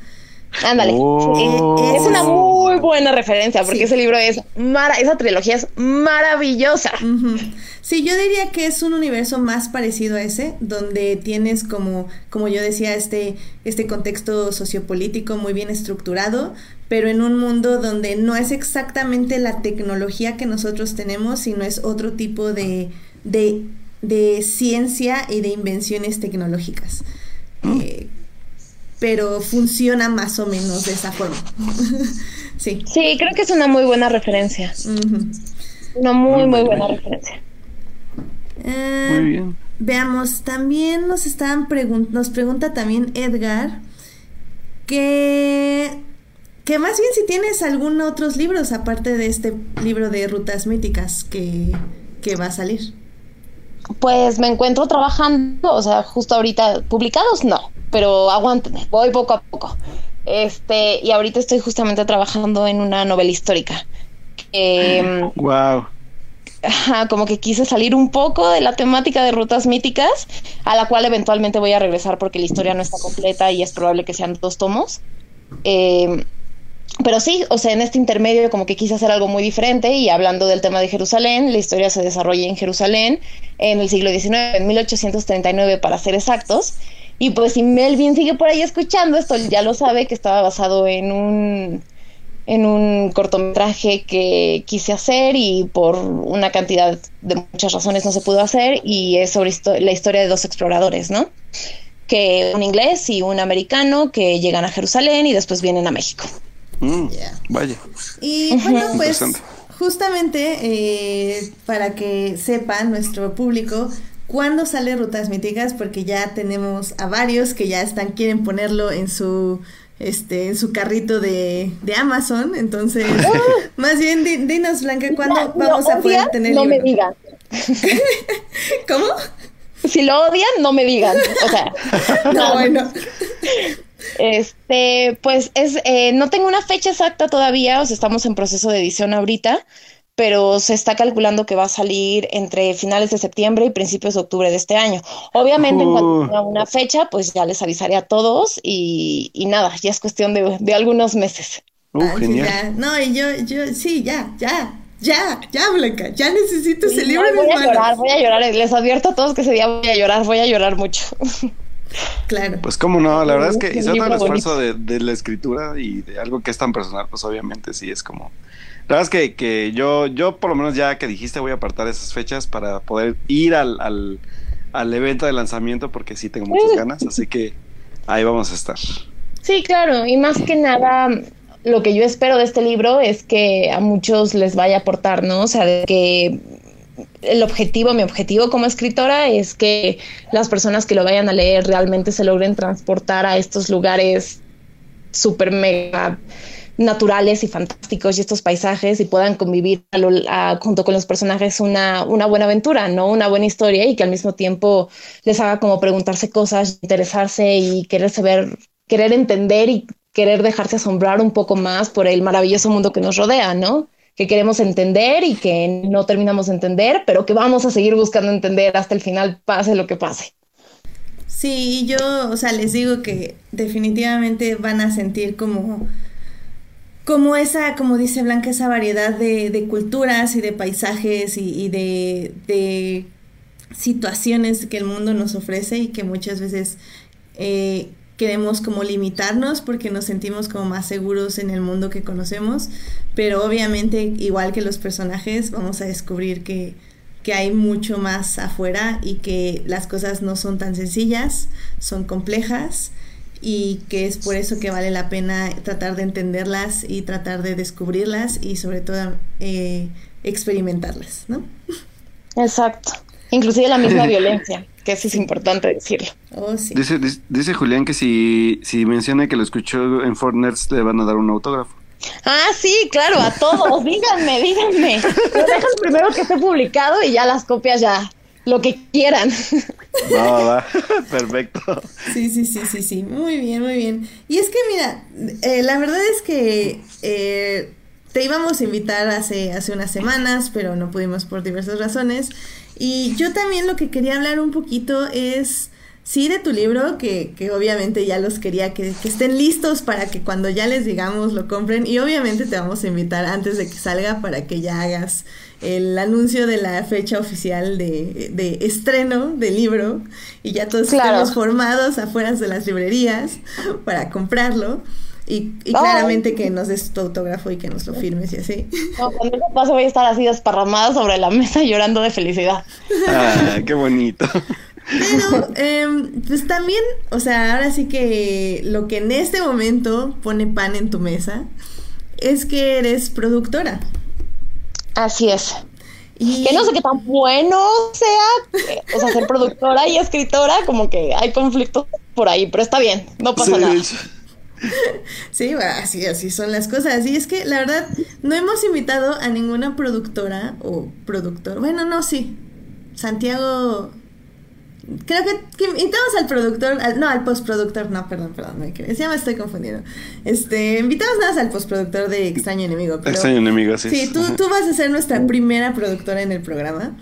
Ándale. Oh. es una muy buena referencia porque ese libro es mara esa trilogía es maravillosa. Sí, yo diría que es un universo más parecido a ese, donde tienes como, como yo decía, este, este contexto sociopolítico muy bien estructurado, pero en un mundo donde no es exactamente la tecnología que nosotros tenemos, sino es otro tipo de, de, ciencia y de invenciones tecnológicas. Eh, pero funciona más o menos de esa forma. [LAUGHS] sí. Sí, creo que es una muy buena referencia. Una muy, muy buena referencia. Eh, muy bien. Veamos, también nos estaban nos pregunta también Edgar que que más bien si tienes algún otros libros aparte de este libro de rutas míticas que, va a salir. Pues me encuentro trabajando, o sea, justo ahorita publicados no, pero aguántenme, voy poco a poco. Este, y ahorita estoy justamente trabajando en una novela histórica. wow. como que quise salir un poco de la temática de rutas míticas, a la cual eventualmente voy a regresar porque la historia no está completa y es probable que sean dos tomos. Eh, pero sí, o sea, en este intermedio como que quise hacer algo muy diferente y hablando del tema de Jerusalén, la historia se desarrolla en Jerusalén en el siglo XIX, en 1839 para ser exactos, Y pues si Melvin sigue por ahí escuchando esto, ya lo sabe que estaba basado en un en un cortometraje que quise hacer y por una cantidad de muchas razones no se pudo hacer y es sobre la historia de dos exploradores, ¿no? Que un inglés y un americano que llegan a Jerusalén y después vienen a México. Mm, Vaya. Y bueno, pues justamente eh, para que sepan nuestro público cuándo sale Rutas Míticas, porque ya tenemos a varios que ya están, quieren ponerlo en su este, en su carrito de, de Amazon. Entonces, [LAUGHS] más bien, dinos, Blanca, ¿cuándo vamos a poder tener No me digan. [LAUGHS] ¿Cómo? Si lo odian, no me digan. O sea, [LAUGHS] no, bueno. Este, pues es, eh, no tengo una fecha exacta todavía, o sea, estamos en proceso de edición ahorita pero se está calculando que va a salir entre finales de septiembre y principios de octubre de este año. Obviamente, en cuanto tenga una fecha, pues ya les avisaré a todos y, nada, ya es cuestión de, algunos meses. Uh, genial. No, y yo, yo, sí, ya, ya, ya, ya, Blanca, ya necesito ese libro. voy a llorar, voy a llorar. Les advierto a todos que ese día voy a llorar, voy a llorar mucho. [LAUGHS] Claro. Pues cómo no, la verdad es que hizo todo el esfuerzo de, de, la escritura y de algo que es tan personal, pues obviamente sí es como la verdad es que, que, yo, yo por lo menos ya que dijiste voy a apartar esas fechas para poder ir al, al, al evento de lanzamiento porque sí tengo muchas ganas, así que ahí vamos a estar. Sí, claro, y más que nada lo que yo espero de este libro es que a muchos les vaya a aportar, ¿no? O sea, de que el objetivo, mi objetivo como escritora es que las personas que lo vayan a leer realmente se logren transportar a estos lugares súper mega naturales y fantásticos y estos paisajes y puedan convivir junto con los personajes una, una buena aventura, ¿no? Una buena historia y que al mismo tiempo les haga como preguntarse cosas, interesarse y querer saber, querer entender y querer dejarse asombrar un poco más por el maravilloso mundo que nos rodea, ¿no? Que queremos entender y que no terminamos de entender, pero que vamos a seguir buscando entender hasta el final, pase lo que pase. Sí, yo, o sea, les digo que definitivamente van a sentir como como esa, como dice Blanca, esa variedad de, culturas y de paisajes y, de, situaciones que el mundo nos ofrece y que muchas veces eh, queremos como limitarnos porque nos sentimos como más seguros en el mundo que conocemos, pero obviamente igual que los personajes vamos a descubrir que, que hay mucho más afuera y que las cosas no son tan sencillas, son complejas y que es por eso que vale la pena tratar de entenderlas y tratar de descubrirlas y sobre todo eh, experimentarlas, ¿no? Exacto. Inclusive la misma [LAUGHS] violencia, que eso es importante decirlo. Oh, sí. dice, dice, Julián que si, si menciona que lo escuchó en Fortnite le van a dar un autógrafo. Ah, sí, claro, a todos. [LAUGHS] díganme, díganme. Pero dejan primero que esté publicado y ya las copias ya lo que quieran. No, va, [LAUGHS] perfecto. Sí, sí, sí, sí, sí, muy bien, muy bien. Y es que mira, eh, la verdad es que eh, te íbamos a invitar hace, hace unas semanas, pero no pudimos por diversas razones. Y yo también lo que quería hablar un poquito es, sí, de tu libro, que, que obviamente ya los quería que, que estén listos para que cuando ya les digamos lo compren. Y obviamente te vamos a invitar antes de que salga para que ya hagas el anuncio de la fecha oficial de, de estreno del libro y ya todos estamos formados afuera de las librerías para comprarlo. Y, claramente que nos des tu autógrafo y que nos lo firmes y así. No, cuando eso pase voy a estar así desparramada sobre la mesa llorando de felicidad. Ah, qué bonito. Pero, em, pues también, o sea, ahora sí que lo que en este momento pone pan en tu mesa es que eres productora. Así es. Y... Que no sé qué tan bueno sea, eh, o sea, ser productora y escritora, como que hay conflictos por ahí, pero está bien, no pasa nada. [LAUGHS] Sí, así, así son las cosas. Y es que la verdad, no hemos invitado a ninguna productora o productor. Bueno, no, sí. Santiago Creo que, invitamos al productor, no, al postproductor, no, perdón, perdón, me ya me estoy confundiendo. Este, invitamos nada más al postproductor de Extraño Enemigo. Extraño Enemigo, sí. Sí, tú, tú vas a ser nuestra primera productora en el programa.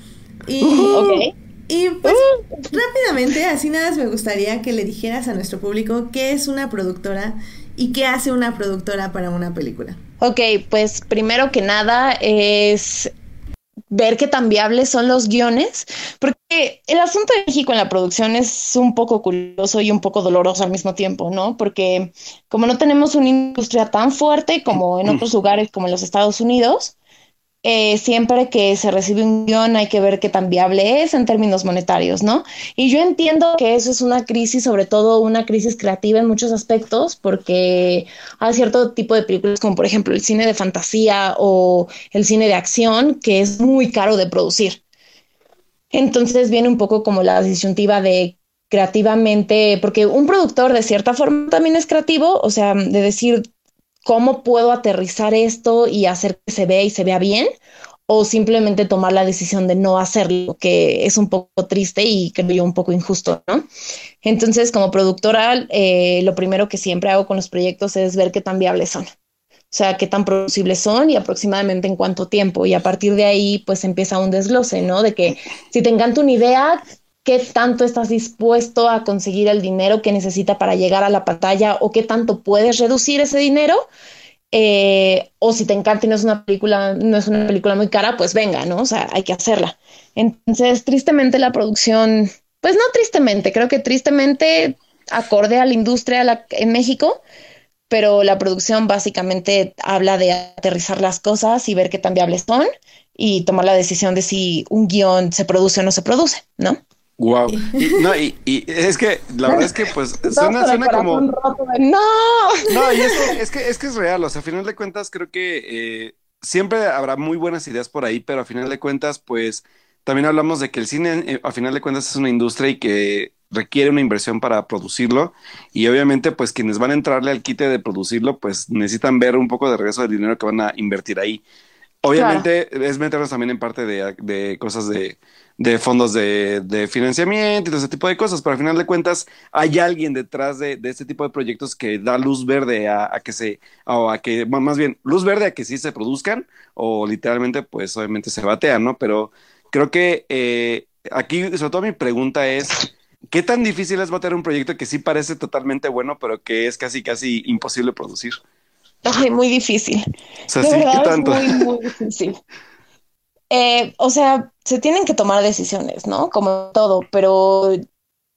Y, y pues rápidamente, así nada más me gustaría que le dijeras a nuestro público qué es una productora y qué hace una productora para una película. Ok, pues primero que nada es ver qué tan viables son los guiones, porque el asunto de México en la producción es un poco curioso y un poco doloroso al mismo tiempo, ¿no? Porque como no tenemos una industria tan fuerte como en otros lugares como en los Estados Unidos, eh, siempre que se recibe un guion hay que ver qué tan viable es en términos monetarios, ¿no? Y yo entiendo que eso es una crisis, sobre todo una crisis creativa en muchos aspectos, porque hay cierto tipo de películas como por ejemplo el cine de fantasía o el cine de acción que es muy caro de producir. Entonces viene un poco como la disyuntiva de creativamente, porque un productor de cierta forma también es creativo, o sea, de decir, cómo puedo aterrizar esto y hacer que se vea y se vea bien, o simplemente tomar la decisión de no hacerlo, que es un poco triste y creo yo un poco injusto, ¿no? Entonces, como productora, eh, lo primero que siempre hago con los proyectos es ver qué tan viables son. O sea, qué tan producibles son y aproximadamente en cuánto tiempo. Y a partir de ahí, pues empieza un desglose, ¿no? De que si te encanta una idea, qué tanto estás dispuesto a conseguir el dinero que necesita para llegar a la pantalla o qué tanto puedes reducir ese dinero. Eh, o si te encanta y no es una película, no es una película muy cara, pues venga, ¿no? O sea, hay que hacerla. Entonces, tristemente la producción, pues no tristemente, creo que tristemente acorde a la industria en México, pero la producción básicamente habla de aterrizar las cosas y ver qué tan viables son y tomar la decisión de si un guion se produce o no se produce, ¿no? Wow. Y, no, y, es que la verdad es que pues suena, suena como. no, no, y es que, es que, es que es real. O sea, a final de cuentas, creo que eh, siempre habrá muy buenas ideas por ahí, pero a final de cuentas, pues también hablamos de que el cine, eh, a final de cuentas, es una industria y que requiere una inversión para producirlo. Y obviamente, pues quienes van a entrarle al quite de producirlo, pues necesitan ver un poco de regreso del dinero que van a invertir ahí. Obviamente es meternos también en parte de, de cosas de de fondos de, de, financiamiento y todo ese tipo de cosas, pero al final de cuentas hay alguien detrás de, de este tipo de proyectos que da luz verde a, a, que se, o a que, más bien, luz verde a que sí se produzcan, o literalmente, pues obviamente se batean, ¿no? Pero creo que eh, aquí, sobre todo mi pregunta es, ¿qué tan difícil es batear un proyecto que sí parece totalmente bueno, pero que es casi, casi imposible producir? Ay, muy difícil. O sea, sí, ¿qué tanto? muy, muy [LAUGHS] difícil. Eh, o sea, se tienen que tomar decisiones, ¿no? Como todo, pero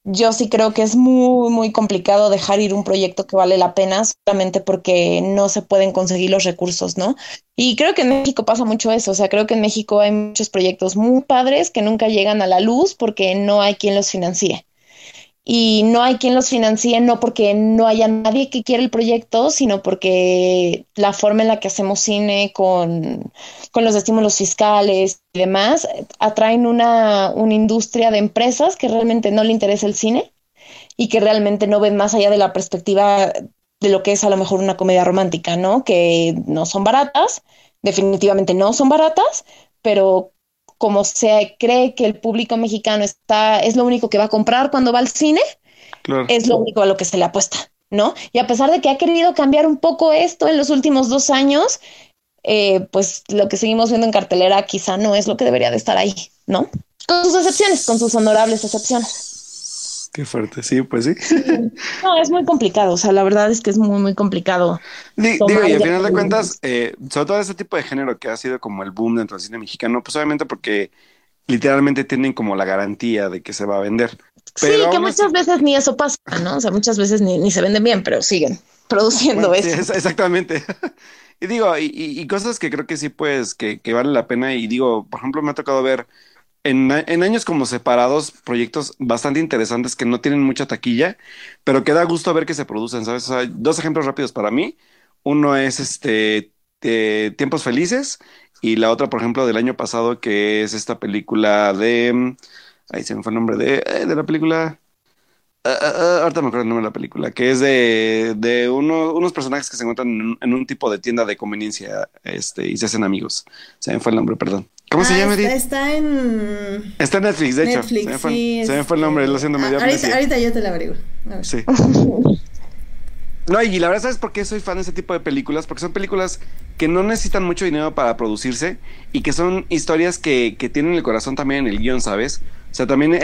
yo sí creo que es muy, muy complicado dejar ir un proyecto que vale la pena solamente porque no se pueden conseguir los recursos, ¿no? Y creo que en México pasa mucho eso, o sea, creo que en México hay muchos proyectos muy padres que nunca llegan a la luz porque no hay quien los financie y no hay quien los financie, no porque no haya nadie que quiera el proyecto, sino porque la forma en la que hacemos cine con, con los estímulos fiscales y demás atraen una, una industria de empresas que realmente no le interesa el cine y que realmente no ven más allá de la perspectiva de lo que es a lo mejor una comedia romántica, ¿no? Que no son baratas, definitivamente no son baratas, pero como se cree que el público mexicano está, es lo único que va a comprar cuando va al cine, es lo único a lo que se le apuesta, ¿no? Y a pesar de que ha querido cambiar un poco esto en los últimos dos años, eh, pues lo que seguimos viendo en cartelera quizá no es lo que debería de estar ahí, ¿no? Con sus excepciones, con sus honorables excepciones. Qué fuerte, sí, pues sí. No, es muy complicado, o sea, la verdad es que es muy, muy complicado. digo, y al final de cuentas, eh, sobre todo ese tipo de género que ha sido como el boom dentro del cine mexicano, pues obviamente porque literalmente tienen como la garantía de que se va a vender. Pero sí, que muchas veces ni eso pasa, ¿no? O sea, muchas veces ni, se venden bien, pero siguen produciendo eso. exactamente. [LAUGHS] y digo, y, y, cosas que creo que sí, pues, que, que vale la pena. Y digo, por ejemplo, me ha tocado ver en, años como separados, proyectos bastante interesantes que no tienen mucha taquilla, pero que da gusto ver que se producen, ¿sabes? dos ejemplos rápidos para mí. Uno es este Tiempos Felices y la otra, por ejemplo, del año pasado, que es esta película de... Ahí se me fue el nombre de, eh, de la película. Ah, ah, ah, ahorita me acuerdo el nombre de la película, que es de, de uno, unos personajes que se encuentran en un, tipo de tienda de conveniencia este, y se hacen amigos. Se me fue el nombre, perdón. ¿Cómo se llama, está, está, en... Está en Netflix, de hecho. Se me fue, sí, se me fue el nombre, lo haciendo medio ahorita, ahorita yo te la averiguo. Sí. [LAUGHS] No, y la verdad, ¿sabes por qué soy fan de ese tipo de películas? Porque son películas que no necesitan mucho dinero para producirse y que son historias que, que tienen el corazón también en el guion, ¿sabes? O sea, también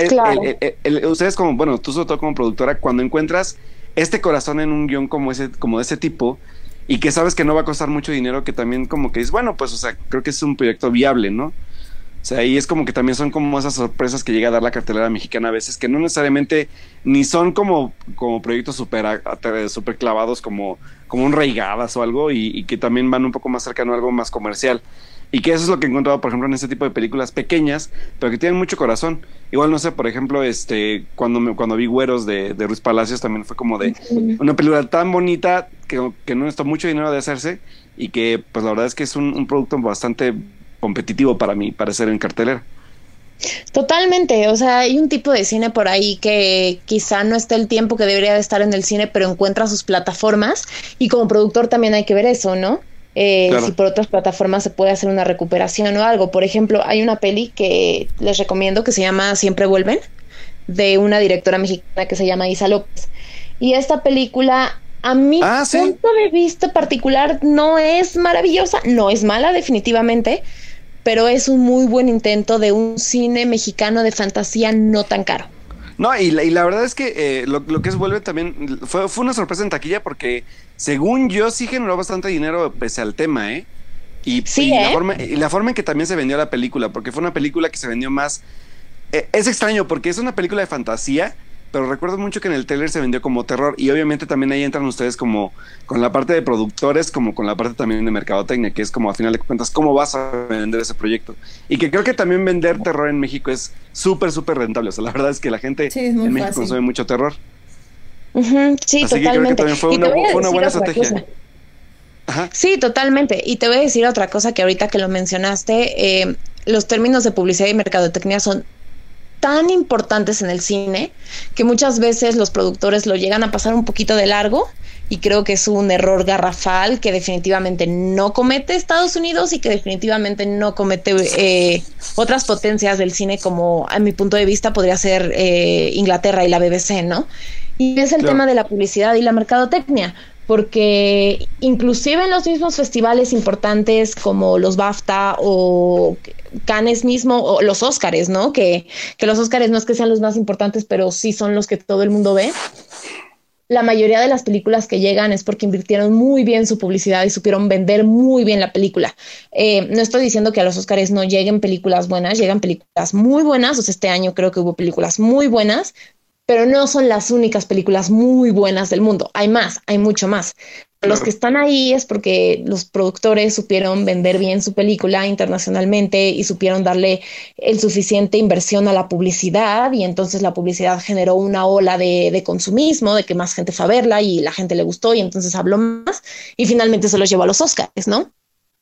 ustedes como, bueno, tú sobre todo como productora, cuando encuentras este corazón en un guion como ese, como de ese tipo, y que sabes que no va a costar mucho dinero, que también como que es, bueno, pues, o sea, creo que es un proyecto viable, ¿no? O sea, ahí es como que también son como esas sorpresas que llega a dar la cartelera mexicana a veces, que no necesariamente ni son como, como proyectos súper super clavados como, como un Reigadas o algo, y, que también van un poco más cercano a algo más comercial. Y que eso es lo que he encontrado, por ejemplo, en este tipo de películas pequeñas, pero que tienen mucho corazón. Igual, no sé, por ejemplo, este cuando me, cuando vi Güeros de, de Ruiz Palacios, también fue como de una película tan bonita que, que no necesitó mucho dinero de hacerse y que, pues la verdad es que es un, un producto bastante competitivo para mí, para ser en cartelera. Totalmente, o sea, hay un tipo de cine por ahí que quizá no esté el tiempo que debería de estar en el cine, pero encuentra sus plataformas y como productor también hay que ver eso, ¿no? Eh, si por otras plataformas se puede hacer una recuperación o algo. Por ejemplo, hay una peli que les recomiendo que se llama Siempre Vuelven, de una directora mexicana que se llama Isa López. Y esta película, a mi ah, punto de vista particular, no es maravillosa, no es mala definitivamente, pero es un muy buen intento de un cine mexicano de fantasía no tan caro. No, y la, y la verdad es que eh, lo, lo, que es Vuelve también fue, fue una sorpresa en taquilla porque según yo, sí generó bastante dinero pese al tema, ¿eh? Y, sí, La ¿eh? forma, y la forma en que también se vendió la película, porque fue una película que se vendió más... Eh, es extraño porque es una película de fantasía, pero recuerdo mucho que en el trailer se vendió como terror y obviamente también ahí entran ustedes como con la parte de productores, como con la parte también de mercadotecnia, que es como a final de cuentas cómo vas a vender ese proyecto. Y que creo que también vender terror en México es súper, súper rentable. O sea, la verdad es que la gente sí, en México fácil. consume mucho terror. Uh -huh, sí, Así totalmente. que creo que también fue una, fue una buena estrategia. Ajá. Sí, totalmente. Y te voy a decir otra cosa que ahorita que lo mencionaste, eh, los términos de publicidad y mercadotecnia son tan importantes en el cine que muchas veces los productores lo llegan a pasar un poquito de largo y creo que es un error garrafal que definitivamente no comete Estados Unidos y que definitivamente no comete eh, otras potencias del cine como a mi punto de vista podría ser eh, Inglaterra y la BBC, ¿no? Y es el claro. tema de la publicidad y la mercadotecnia porque inclusive en los mismos festivales importantes como los BAFTA o Cannes mismo o los Óscares, ¿no? Que, que los Óscares no es que sean los más importantes, pero sí son los que todo el mundo ve. La mayoría de las películas que llegan es porque invirtieron muy bien su publicidad y supieron vender muy bien la película. Eh, no estoy diciendo que a los Óscares no lleguen películas buenas, llegan películas muy buenas. O sea, este año creo que hubo películas muy buenas, pero no son las únicas películas muy buenas del mundo. Hay más, hay mucho más. Los que están ahí es porque los productores supieron vender bien su película internacionalmente y supieron darle el suficiente inversión a la publicidad y entonces la publicidad generó una ola de, de consumismo, de que más gente fue a verla y la gente le gustó y entonces habló más y finalmente se los llevó a los Oscars, ¿no?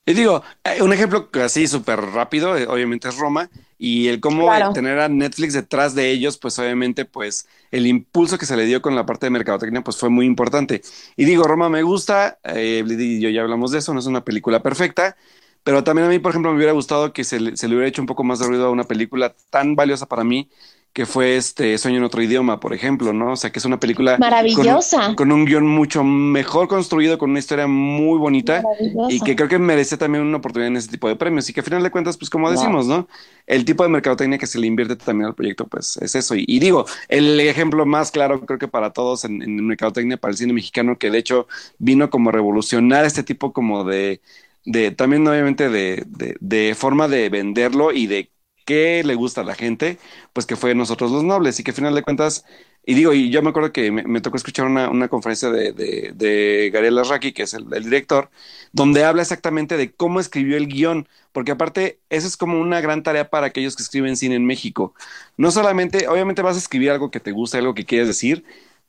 Y digo, un ejemplo así súper rápido, obviamente es Roma, y el cómo claro. tener a Netflix detrás de ellos, pues obviamente, pues el impulso que se le dio con la parte de mercadotecnia, pues fue muy importante. Y digo, Roma me gusta, eh, y yo ya hablamos de eso, no es una película perfecta, pero también a mí, por ejemplo, me hubiera gustado que se le, se le hubiera hecho un poco más de ruido a una película tan valiosa para mí, que fue este Sueño en otro idioma, por ejemplo, ¿no? O sea, que es una película maravillosa, con, con un guion mucho mejor construido, con una historia muy bonita y que creo que merece también una oportunidad en ese tipo de premios y que al final de cuentas, pues como decimos, ¿no? El tipo de mercadotecnia que se le invierte también al proyecto, pues es eso. Y, y digo, el ejemplo más claro creo que para todos en, en mercadotecnia, para el cine mexicano, que de hecho vino como a revolucionar este tipo como de, de también obviamente de, de, de forma de venderlo y de qué le gusta a la gente, pues que fue nosotros los nobles y que al final de cuentas, y digo, y yo me acuerdo que me, me tocó escuchar una, una conferencia de, de, de Gabriel Arraki, que es el, el, director, donde habla exactamente de cómo escribió el guion, porque aparte, eso es como una gran tarea para aquellos que escriben cine en México. No solamente, obviamente vas a escribir algo que te gusta, algo que quieres decir,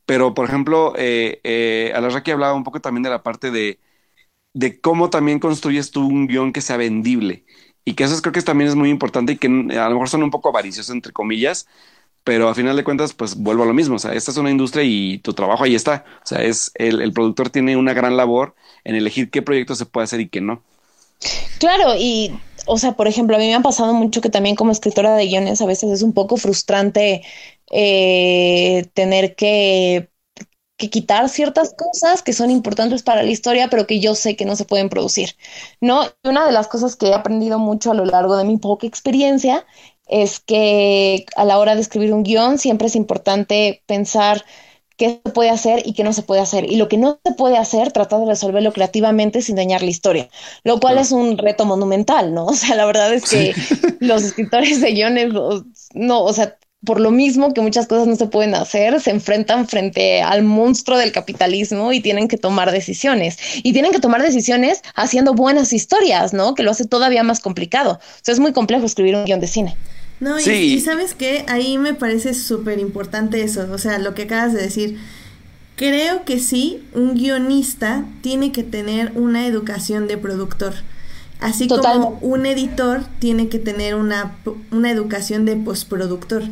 pero por ejemplo, eh, eh, Alarraqui hablaba un poco también de la parte de, de cómo también construyes tú un guion que sea vendible y que eso creo que también es muy importante y que a lo mejor son un poco avariciosos, entre comillas, pero a final de cuentas, pues vuelvo a lo mismo, o sea, esta es una industria y tu trabajo ahí está, o sea, es el, el productor tiene una gran labor en elegir qué proyectos se puede hacer y qué no. Claro, y o sea, por ejemplo, a mí me ha pasado mucho que también como escritora de guiones a veces es un poco frustrante eh, tener que que quitar ciertas cosas que son importantes para la historia, pero que yo sé que no se pueden producir, ¿no? Una de las cosas que he aprendido mucho a lo largo de mi poca experiencia es que a la hora de escribir un guion siempre es importante pensar qué se puede hacer y qué no se puede hacer. Y lo que no se puede hacer, tratar de resolverlo creativamente sin dañar la historia, lo cual es un reto monumental, ¿no? [LAUGHS] O sea, la verdad es que los escritores de guiones, no, o sea, por lo mismo que muchas cosas no se pueden hacer, se enfrentan frente al monstruo del capitalismo y tienen que tomar decisiones. Y tienen que tomar decisiones haciendo buenas historias, ¿no? Que lo hace todavía más complicado. O sea, es muy complejo escribir un guion de cine. No, y, sabes qué, ahí me parece súper importante eso, o sea, lo que acabas de decir. Creo que sí, un guionista tiene que tener una educación de productor. Así como un editor tiene que tener una, una educación de postproductor.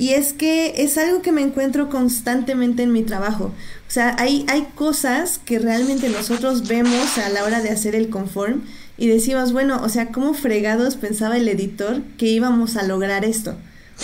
Y es que es algo que me encuentro constantemente en mi trabajo. O sea, hay, hay cosas que realmente nosotros vemos a la hora de hacer el conform y decimos, bueno, o sea, ¿cómo fregados pensaba el editor que íbamos a lograr esto?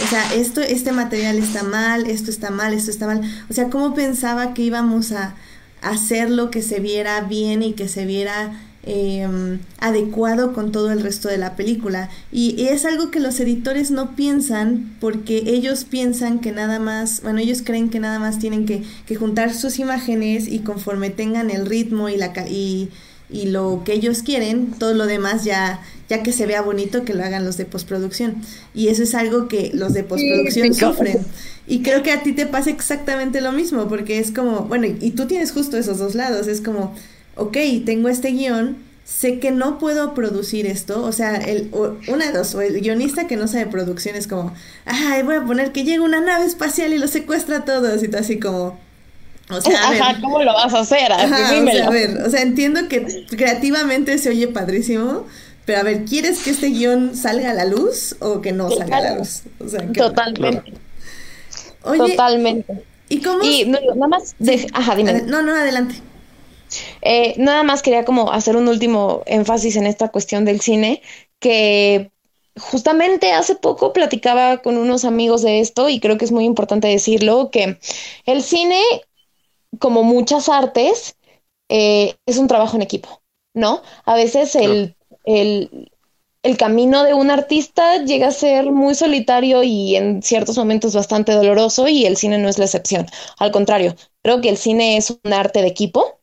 O sea, esto, este material está mal, esto está mal, esto está mal. O sea, ¿cómo pensaba que íbamos a hacerlo que se viera bien y que se viera em, adecuado con todo el resto de la película? Y, es algo que los editores no piensan porque ellos piensan que nada más, bueno, ellos creen que nada más tienen que, que juntar sus imágenes y conforme tengan el ritmo y la... Y, y lo que ellos quieren, todo lo demás ya, ya que se vea bonito, que lo hagan los de postproducción. Y eso es algo que los de postproducción sufren. Y creo que a ti te pasa exactamente lo mismo, porque es como, bueno, y tú tienes justo esos dos lados, es como, ok, tengo este guion, sé que no puedo producir esto, o sea, el, una de dos, o el guionista que no sabe producción es como, ay, voy a poner que llega una nave espacial y lo secuestra a todos, y tú así como, o sea, ¿cómo lo vas a hacer? o sea, a ver, o sea, entiendo que creativamente se oye padrísimo, pero a ver, ¿quieres que este guion salga a la luz o que no salga a la luz? Totalmente. Totalmente. ¿Y cómo? Y nada más, ajá, dime. No, no, adelante. Eh, nada más quería como hacer un último énfasis en esta cuestión del cine, que justamente hace poco platicaba con unos amigos de esto y creo que es muy importante decirlo, que el cine como muchas artes, eh, es un trabajo en equipo, ¿no? A veces el, el, el, camino de un artista llega a ser muy solitario y en ciertos momentos bastante doloroso y el cine no es la excepción. Al contrario, creo que el cine es un arte de equipo.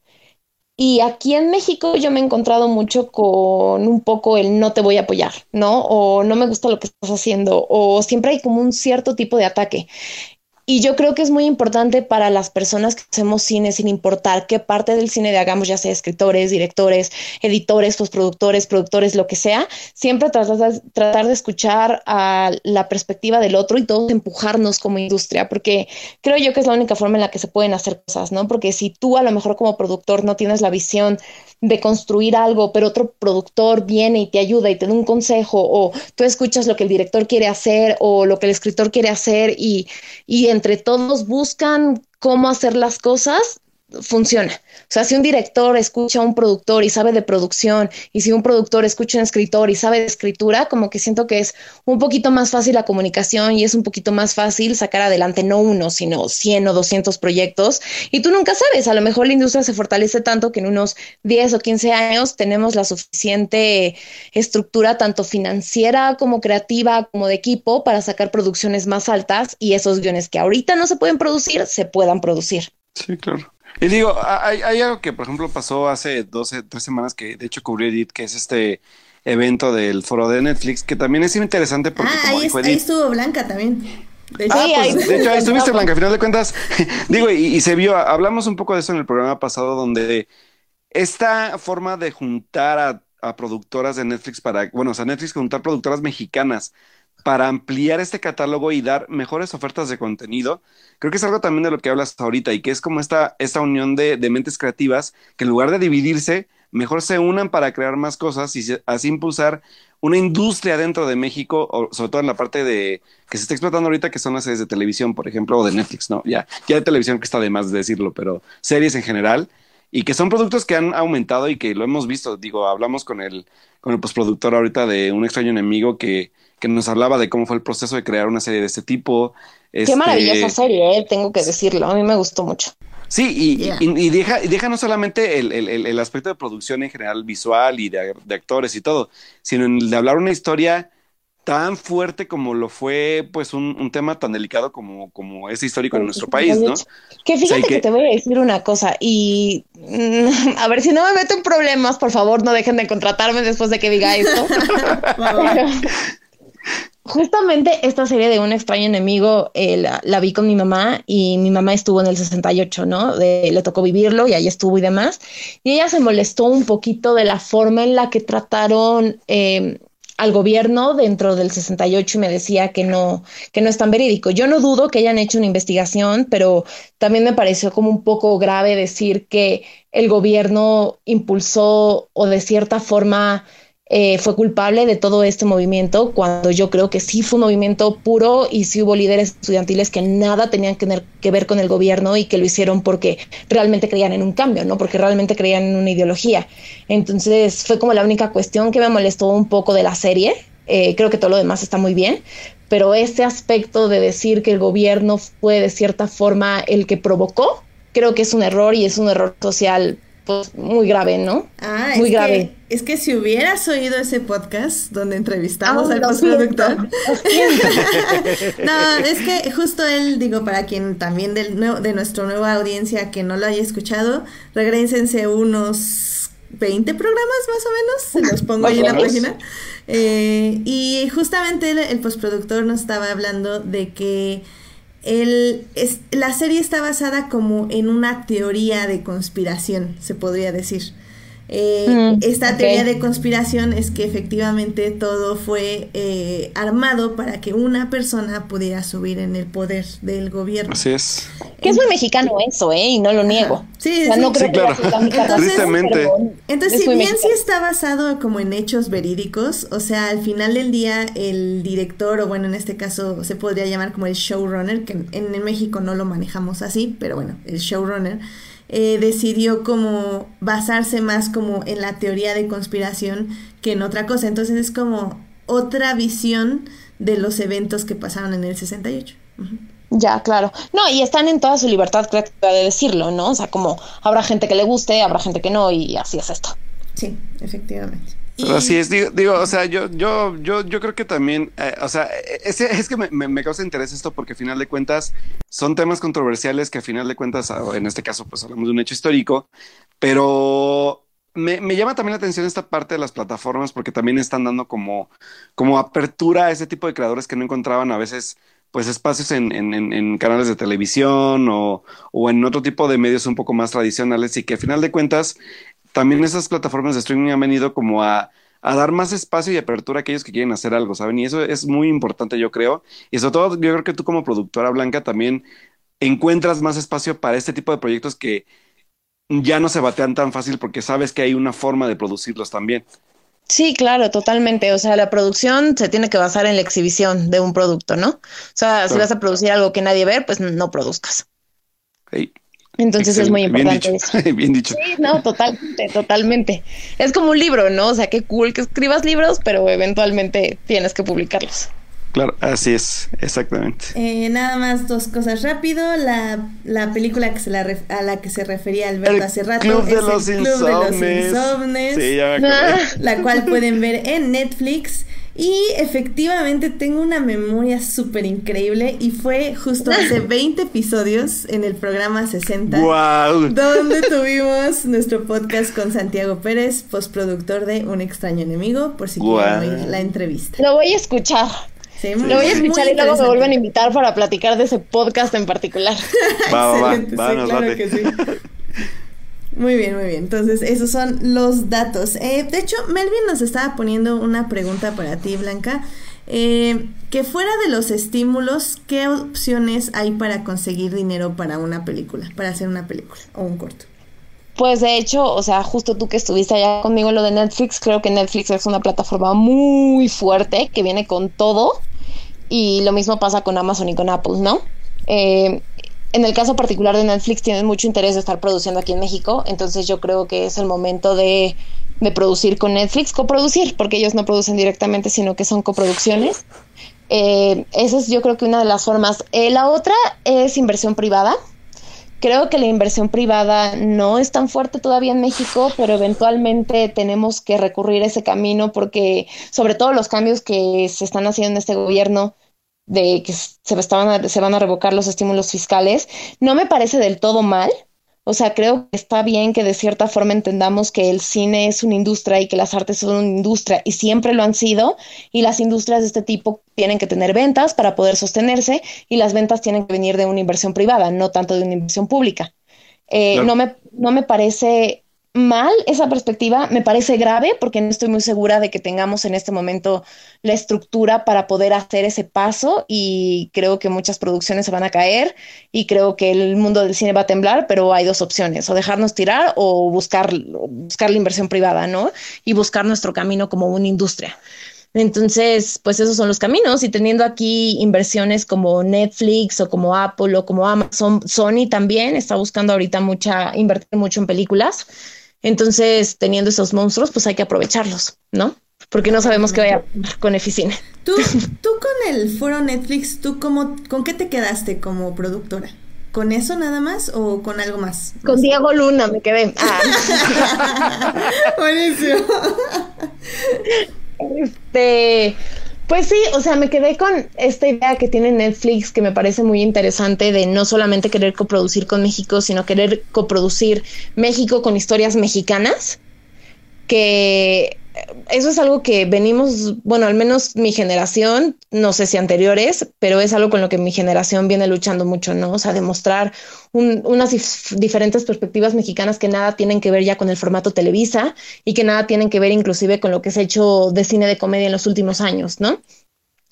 Y aquí en México yo me he encontrado mucho con un poco el no te voy a apoyar, ¿no? O no me gusta lo que estás haciendo, o siempre hay como un cierto tipo de ataque. Y yo creo que es muy importante para las personas que hacemos cine, sin importar qué parte del cine de hagamos, ya sea escritores, directores, editores, postproductores, productores, lo que sea, siempre tratar tratar de escuchar a la perspectiva del otro y todos empujarnos como industria, porque creo yo que es la única forma en la que se pueden hacer cosas, ¿no? Porque si tú a lo mejor como productor no tienes la visión de construir algo, pero otro productor viene y te ayuda y te da un consejo, o tú escuchas lo que el director quiere hacer o lo que el escritor quiere hacer y, y entre todos buscan cómo hacer las cosas, funciona. O sea, si un director escucha a un productor y sabe de producción, y si un productor escucha a un escritor y sabe de escritura, como que siento que es un poquito más fácil la comunicación y es un poquito más fácil sacar adelante no uno, sino 100 o 200 proyectos. Y tú nunca sabes, a lo mejor la industria se fortalece tanto que en unos 10 o 15 años tenemos la suficiente estructura, tanto financiera como creativa, como de equipo, para sacar producciones más altas y esos guiones que ahorita no se pueden producir, se puedan producir. Sí, claro. Y digo, hay, algo que, por ejemplo, pasó hace 12, tres semanas que de hecho cubrió Edith, que es este evento del foro de Netflix, que también es interesante porque ah, ahí, estuvo Blanca también. De ah, pues, de hecho, ahí estuviste, Blanca, al final de cuentas, [LAUGHS] [LAUGHS] digo, y, se vio, hablamos un poco de eso en el programa pasado, donde esta forma de juntar a, a productoras de Netflix para, bueno, o sea, Netflix juntar productoras mexicanas para ampliar este catálogo y dar mejores ofertas de contenido. Creo que es algo también de lo que hablas ahorita y que es como esta, esta unión de, mentes creativas que en lugar de dividirse, mejor se unan para crear más cosas y así impulsar una industria dentro de México, o sobre todo en la parte de que se está explotando ahorita, que son las series de televisión, por ejemplo, o de Netflix, ¿no? Ya, ya de televisión que está de más decirlo, pero series en general y que son productos que han aumentado y que lo hemos visto. Digo, hablamos con el, con el postproductor ahorita de Un extraño enemigo que que nos hablaba de cómo fue el proceso de crear una serie de este tipo. Qué este, maravillosa serie, eh, tengo que decirlo, a mí me gustó mucho. Sí, y, deja, y deja no solamente el, aspecto de producción en general visual y de, actores y todo, sino el de hablar una historia tan fuerte como lo fue pues un, tema tan delicado como, como es histórico en nuestro país, ¿no? Que fíjate que... te voy a decir una cosa y mm, [LAUGHS] a ver si no me meto en problemas, por favor no dejen de contratarme después de que diga esto. [LAUGHS] justamente esta serie de Un extraño enemigo eh, la, vi con mi mamá y mi mamá estuvo en el 68, ¿no? le tocó vivirlo y ahí estuvo y demás. Y ella se molestó un poquito de la forma en la que trataron... Eh, al gobierno dentro del 68 y me decía que no, que no es tan verídico. Yo no dudo que hayan hecho una investigación, pero también me pareció como un poco grave decir que el gobierno impulsó o de cierta forma eh, fue culpable de todo este movimiento, cuando yo creo que sí fue un movimiento puro y sí hubo líderes estudiantiles que nada tenían que, ver con el gobierno y que lo hicieron porque realmente creían en un cambio, ¿no? Porque realmente creían en una ideología. Entonces fue como la única cuestión que me molestó un poco de la serie. Eh, creo que todo lo demás está muy bien, pero ese aspecto de decir que el gobierno fue de cierta forma el que provocó, creo que es un error y es un error social pues muy grave, ¿no? Ah, muy es grave. Que, es que si hubieras oído ese podcast donde entrevistamos ah, al postproductor. [LAUGHS] [LAUGHS] no, es que justo él, digo, para quien también del de nuestra nueva audiencia que no lo haya escuchado, regrésense unos 20 programas más o menos, se los pongo ahí en la página. Eh, y justamente el postproductor nos estaba hablando de que es, la serie está basada como en una teoría de conspiración, se podría decir. Eh, mm, esta teoría de conspiración es que efectivamente todo fue eh, armado para que una persona pudiera subir en el poder del gobierno. Así es. Que es muy mexicano eso, ¿eh? Y no lo niego. Sí, sí, no creo claro. entonces, entonces si bien sí está basado como en hechos verídicos, o sea, al final del día el director, o bueno, en este caso se podría llamar como el showrunner, que en, en México no lo manejamos así, pero bueno, el showrunner eh, decidió como basarse más como en la teoría de conspiración que en otra cosa. Entonces es como otra visión de los eventos que pasaron en el 68. Ya, claro. No, y están en toda su libertad creativa de decirlo, ¿no? O sea, como habrá gente que le guste, habrá gente que no, y así es esto. Sí, efectivamente así es, digo, o sea, yo, yo, yo, yo creo que también, eh, o sea, es, es que me, me, causa interés esto porque a final de cuentas son temas controversiales que a final de cuentas, ah, en este caso, pues hablamos de un hecho histórico, pero me, me, llama también la atención esta parte de las plataformas porque también están dando como, como apertura a ese tipo de creadores que no encontraban a veces pues espacios en, en, en canales de televisión o, o, en otro tipo de medios un poco más tradicionales y que a final de cuentas también esas plataformas de streaming han venido como a, dar más espacio y apertura a aquellos que quieren hacer algo, ¿saben? Y eso es muy importante, yo creo. Y sobre todo, yo creo que tú como productora blanca también encuentras más espacio para este tipo de proyectos que ya no se batean tan fácil porque sabes que hay una forma de producirlos también. Sí, claro, totalmente. O sea, la producción se tiene que basar en la exhibición de un producto, ¿no? O sea, si vas a producir algo que nadie ve, pues no produzcas. Entonces es muy importante bien dicho, eso. [LAUGHS] Bien dicho. Sí, no, totalmente, totalmente. Es como un libro, ¿no? O sea, qué cool que escribas libros, pero eventualmente tienes que publicarlos. Claro, así es, exactamente. Eh, nada más dos cosas rápido. La, la película que se la a la que se refería Alberto hace rato Club de los el Club de los Insomnes. Sí, ya me La cual pueden ver en Netflix. Y efectivamente tengo una memoria súper increíble y fue justo hace [LAUGHS] 20 episodios en el programa 60 donde tuvimos nuestro podcast con Santiago Pérez, postproductor de Un extraño enemigo, por si quieren oír la entrevista. Lo voy a escuchar. Sí, Lo voy a escuchar y luego me vuelven a invitar para platicar de ese podcast en particular. [LAUGHS] Excelente, sí, claro que sí. [LAUGHS] Muy bien, muy bien. Entonces, esos son los datos. Eh, de hecho, Melvin nos estaba poniendo una pregunta para ti, Blanca. Eh, que fuera de los estímulos, ¿qué opciones hay para conseguir dinero para una película, para hacer una película o un corto? Pues de hecho, o sea, justo tú que estuviste allá conmigo en lo de Netflix, creo que Netflix es una plataforma muy fuerte que viene con todo y lo mismo pasa con Amazon y con Apple, ¿no? Eh, en el caso particular de Netflix tienen mucho interés de estar produciendo aquí en México, entonces yo creo que es el momento de, producir con Netflix, coproducir, porque ellos no producen directamente, sino que son coproducciones. Eh, esa es yo creo que una de las formas. Eh, la otra es inversión privada, Creo que la inversión privada no es tan fuerte todavía en México, pero eventualmente tenemos que recurrir a ese camino porque sobre todo los cambios que se están haciendo en este gobierno de que se, estaban se van a revocar los estímulos fiscales, no me parece del todo mal. O sea, creo que está bien que de cierta forma entendamos que el cine es una industria y que las artes son una industria y siempre lo han sido y las industrias de este tipo tienen que tener ventas para poder sostenerse y las ventas tienen que venir de una inversión privada, no tanto de una inversión pública. Eh, no, me, no me parece mal esa perspectiva, me parece grave porque no estoy muy segura de que tengamos en este momento la estructura para poder hacer ese paso y creo que muchas producciones se van a caer y creo que el mundo del cine va a temblar, pero hay dos opciones, o dejarnos tirar o buscar, buscar la inversión privada, ¿no? Y buscar nuestro camino como una industria. Entonces, pues esos son los caminos y teniendo aquí inversiones como Netflix o como Apple o como Amazon, Sony también está buscando ahorita mucha, invertir mucho en películas. Entonces, teniendo esos monstruos, pues hay que aprovecharlos, ¿no? Porque no sabemos qué vaya con Eficine. ¿Tú, [LAUGHS] tú con el foro Netflix, ¿tú cómo, con qué te quedaste como productora? ¿Con eso nada más o con algo más? Con Diego Luna me quedé. Ah. [LAUGHS] Buenísimo. Este, pues sí, o sea, me quedé con esta idea que tiene Netflix que me parece muy interesante de no solamente querer coproducir con México, sino querer coproducir México con historias mexicanas, que eso es algo que venimos, bueno, al menos mi generación, no sé si anteriores, pero es algo con lo que mi generación viene luchando mucho, ¿no? O sea, demostrar unas diferentes perspectivas mexicanas que nada tienen que ver ya con el formato Televisa y que nada tienen que ver inclusive con lo que se ha hecho de cine de comedia en los últimos años, ¿no?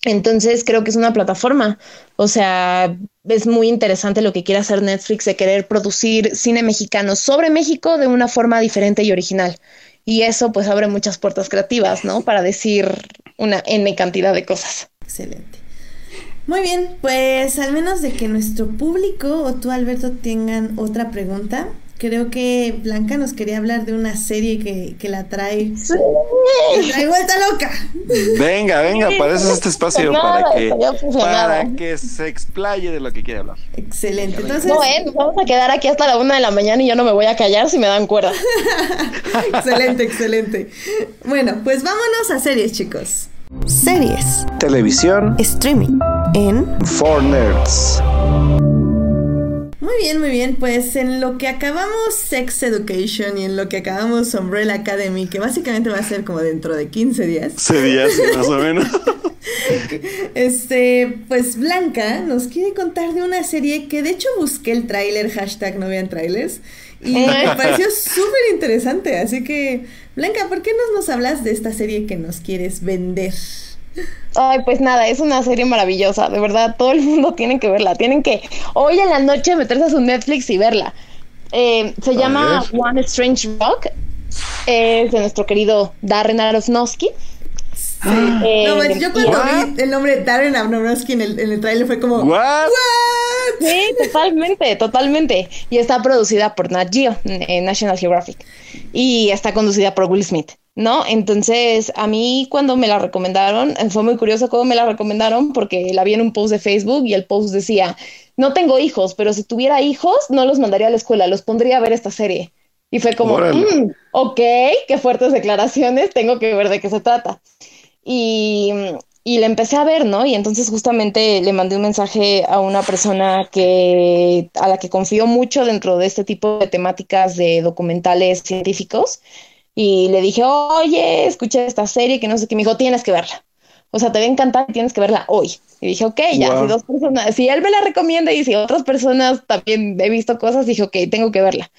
Entonces creo que es una plataforma, o sea, es muy interesante lo que quiere hacer Netflix de querer producir cine mexicano sobre México de una forma diferente y original y eso pues abre muchas puertas creativas, ¿no? Para decir una N cantidad de cosas. Excelente. Muy bien, pues al menos de que nuestro público o tú Alberto tengan otra pregunta, creo que Blanca nos quería hablar de una serie que, que la trae. Sí. trae vuelta loca. Venga, venga, para eso es este espacio, para que, para que se explaye de lo que quiere hablar. Excelente. Entonces. No, eh, vamos a quedar aquí hasta la una de la mañana y yo no me voy a callar si me dan cuerda. [LAUGHS] excelente, excelente. Bueno, pues vámonos a series, chicos. Series. Televisión. Streaming. En. For Nerds. Muy bien, muy bien. Pues en lo que acabamos Sex Education y en lo que acabamos Umbrella Academy, que básicamente va a ser como dentro de 15 días. 15 días, más o menos. [LAUGHS] este, pues Blanca nos quiere contar de una serie que de hecho busqué el tráiler, hashtag no vean trailers, y me pareció súper interesante. Así que, Blanca, ¿por qué no nos hablas de esta serie que nos quieres vender? Ay, pues nada, es una serie maravillosa, de verdad, todo el mundo [LAUGHS] tiene que verla, tienen que hoy en la noche meterse a su Netflix y verla. Eh, se llama One Strange Rock, es de nuestro querido Darren Aronofsky. Eh, no, pues yo cuando vi el nombre Darren Aronofsky en el, en el trailer fue como ¿What? Sí, totalmente, totalmente. Y está producida por Nat Geo, en National Geographic. Y está conducida por Will Smith. ¿No? Entonces, a mí cuando me la recomendaron, eh, fue muy curioso cómo me la recomendaron porque la vi en un post de Facebook y el post decía, no tengo hijos, pero si tuviera hijos, no los mandaría a la escuela, los pondría a ver esta serie. Y fue como, mm, ok, qué fuertes declaraciones, tengo que ver de qué se trata. Y, y le empecé a ver, ¿no? Y entonces justamente le mandé un mensaje a una persona que, a la que confío mucho dentro de este tipo de temáticas de documentales científicos y le dije, oye, escuché esta serie que no sé qué, me dijo, tienes que verla. O sea, te va a encantar y tienes que verla hoy. Y dije, ok, ya, si dos personas, si él me la recomienda y si otras personas también he visto cosas, dije, ok, tengo que verla.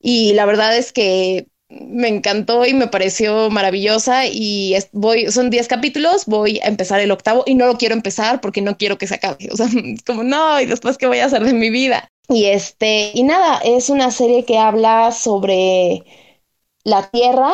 Y la verdad es que me encantó y me pareció maravillosa y voy, son 10 capítulos, voy a empezar el octavo y no lo quiero empezar porque no quiero que se acabe. [LAUGHS] O sea, como no, y después qué voy a hacer de mi vida. Y este, y nada, es una serie que habla sobre la Tierra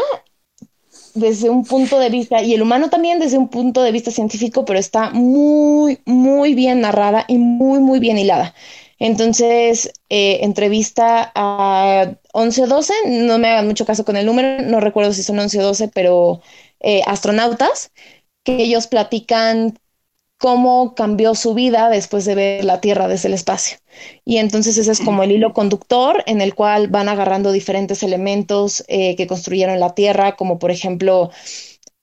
desde un punto de vista, y el humano también desde un punto de vista científico, pero está muy, muy bien narrada y muy, muy bien hilada. Entonces, eh, entrevista a 11 o 12, no me hagan mucho caso con el número, no recuerdo si son 11 o 12, pero eh, astronautas, que ellos platican cómo cambió su vida después de ver la Tierra desde el espacio. Y entonces ese es como el hilo conductor en el cual van agarrando diferentes elementos eh, que construyeron la Tierra, como por ejemplo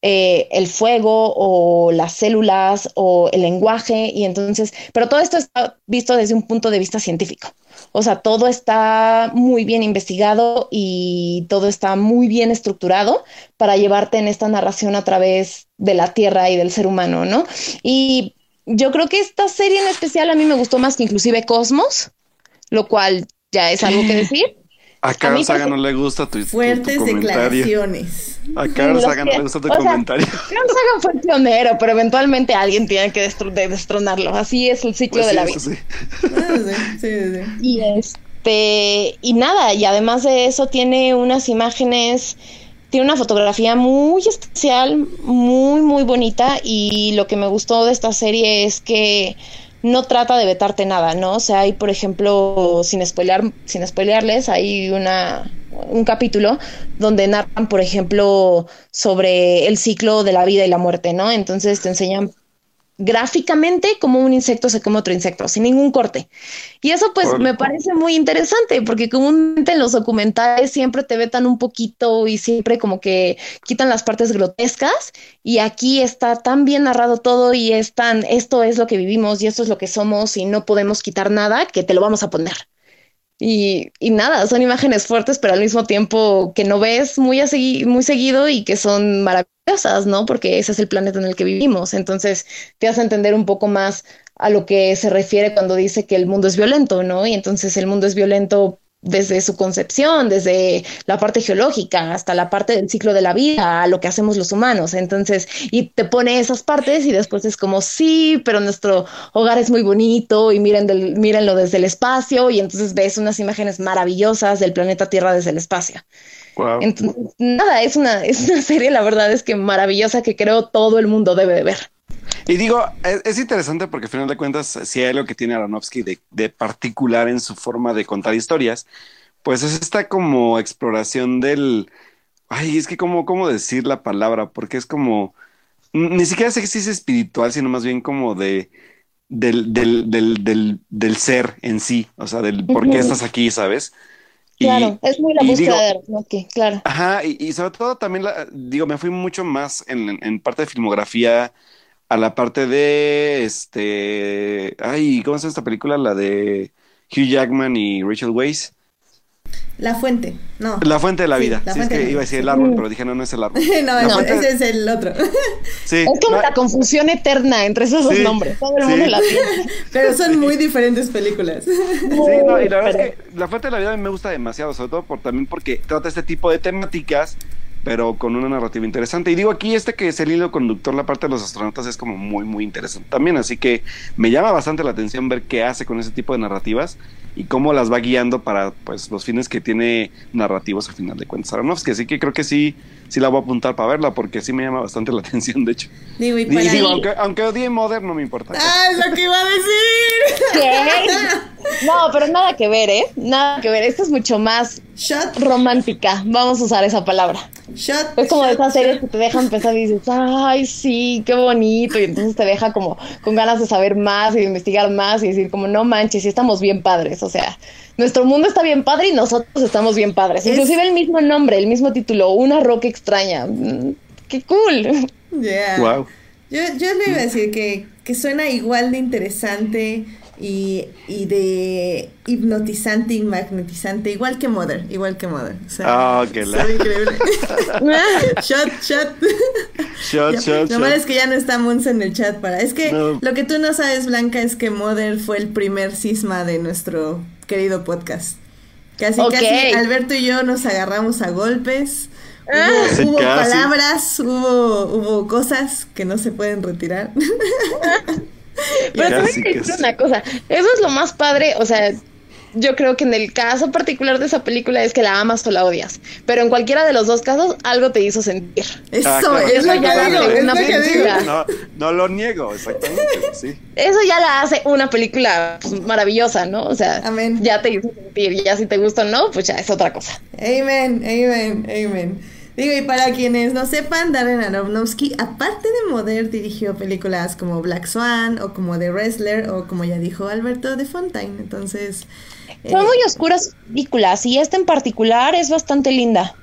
eh, el fuego o las células o el lenguaje. Y entonces, pero todo esto está visto desde un punto de vista científico. O sea, todo está muy bien investigado y todo está muy bien estructurado para llevarte en esta narración a través de la Tierra y del ser humano, ¿no? Y yo creo que esta serie en especial a mí me gustó más que inclusive Cosmos, lo cual ya es algo que decir. A Carl Sagan no le gusta tu, Fuertes tu, declaraciones. A Carl Sagan no le gusta tu comentario. Carl Sagan fue pionero, pero eventualmente alguien tiene que destronarlo. Así es el ciclo pues de la vida. Sí. Sí, [LAUGHS] sí, y este, y nada, y además de eso tiene unas imágenes tiene una fotografía muy especial, muy, muy bonita y lo que me gustó de esta serie es que no trata de vetarte nada, ¿no? O sea, hay, por ejemplo, sin spoiler, sin spoilearles, hay una, un capítulo donde narran, por ejemplo, sobre el ciclo de la vida y la muerte, ¿no? Entonces te enseñan gráficamente como un insecto se come otro insecto, sin ningún corte. Y eso pues me parece muy interesante, porque comúnmente en los documentales siempre te vetan un poquito y siempre como que quitan las partes grotescas y aquí está tan bien narrado todo y es tan, esto es lo que vivimos y esto es lo que somos y no podemos quitar nada que te lo vamos a poner. Y, y, nada, son imágenes fuertes, pero al mismo tiempo que no ves muy, muy seguido y que son maravillosas, ¿no? Porque ese es el planeta en el que vivimos. Entonces te hace entender un poco más a lo que se refiere cuando dice que el mundo es violento, ¿no? Y entonces el mundo es violento desde su concepción, desde la parte geológica hasta la parte del ciclo de la vida, a lo que hacemos los humanos. Entonces, y te pone esas partes y después es como, sí, pero nuestro hogar es muy bonito y miren del, mírenlo desde el espacio y entonces ves unas imágenes maravillosas del planeta Tierra desde el espacio. Entonces, nada, es una, es una serie, la verdad es que maravillosa que creo todo el mundo debe de ver. Y digo, es, interesante porque al final de cuentas, si hay algo que tiene Aronofsky de, particular en su forma de contar historias, pues es esta como exploración del... Ay, es que como, cómo decir la palabra, porque es como... Ni siquiera sé si es espiritual, sino más bien como de... Del, del, del, del, ser en sí, o sea, del por qué estás aquí, ¿sabes? Claro, es muy la búsqueda de claro. Ajá, y, sobre todo también, la, digo, me fui mucho más en, en parte de filmografía a la parte de este. Ay, ¿cómo se llama esta película? La de Hugh Jackman y Rachel Weisz. La fuente, no. La fuente de la vida. sí, es que iba a decir el árbol, pero dije, no, no es el árbol. [LAUGHS] no, no, ese es el otro. [LAUGHS] sí, es como la... confusión eterna entre esos dos nombres. Todo el mundo la [LAUGHS] tiene. pero son muy diferentes películas. sí, no, y la verdad es que La fuente de la vida me gusta demasiado, sobre todo por, también porque trata este tipo de temáticas pero con una narrativa interesante. Y digo aquí, este que es el hilo conductor, la parte de los astronautas, es como muy, muy interesante también. Así que me llama bastante la atención ver qué hace con ese tipo de narrativas y cómo las va guiando para pues los fines que tiene narrativos al final de cuentas Aronofsky. Así que creo que sí, sí la voy a apuntar para verla porque sí me llama bastante la [LAUGHS] atención, de hecho. Digo, y, digo aunque, aunque odie Modern, no me importa. Ah, es lo que iba a decir. ¿Qué? No, pero nada que ver, ¿eh? Nada que ver. Esto es mucho más romántica. Vamos a usar esa palabra. es como de esas series que te dejan pensar y dices, ay, sí, qué bonito. Y entonces te deja como con ganas de saber más y de investigar más y decir como, no manches, sí estamos bien padres. O sea, nuestro mundo está bien padre y nosotros estamos bien padres. Inclusive el mismo nombre, el mismo título, Una roca extraña. Mm, ¡Qué cool! Yeah. Wow. Yo, yo le iba a decir que, que suena igual de interesante y, y, de hipnotizante y magnetizante, igual que Mother, igual que Mother. O sea, oh, qué la... increíble. [LAUGHS] shot, shot. Shot, shot, Lo malo es que ya no está Mons en el chat para. Es que lo que tú no sabes, Blanca, es que Mother fue el primer cisma de nuestro querido podcast. Casi, casi Alberto y yo nos agarramos a golpes. Hubo, ah. palabras, hubo, hubo cosas que no se pueden retirar. Pero te voy a decir una cosa, eso es lo más padre, o sea, yo creo que en el caso particular de esa película es que la amas o la odias, pero en cualquiera de los dos casos algo te hizo sentir. Eso, ah, eso ya la hace una película. No, no, lo niego, exactamente, sí. Eso ya la hace una película pues, maravillosa, ¿no? O sea, ya te hizo sentir, ya si te gusta o no, pues ya es otra cosa. Amen, amen, amen. Digo, y para quienes no sepan, Darren Aronofsky, aparte de Mother, dirigió películas como Black Swan o como The Wrestler o como ya dijo Alberto de Fontaine. Entonces... Son eh, muy oscuras películas y esta en particular es bastante linda.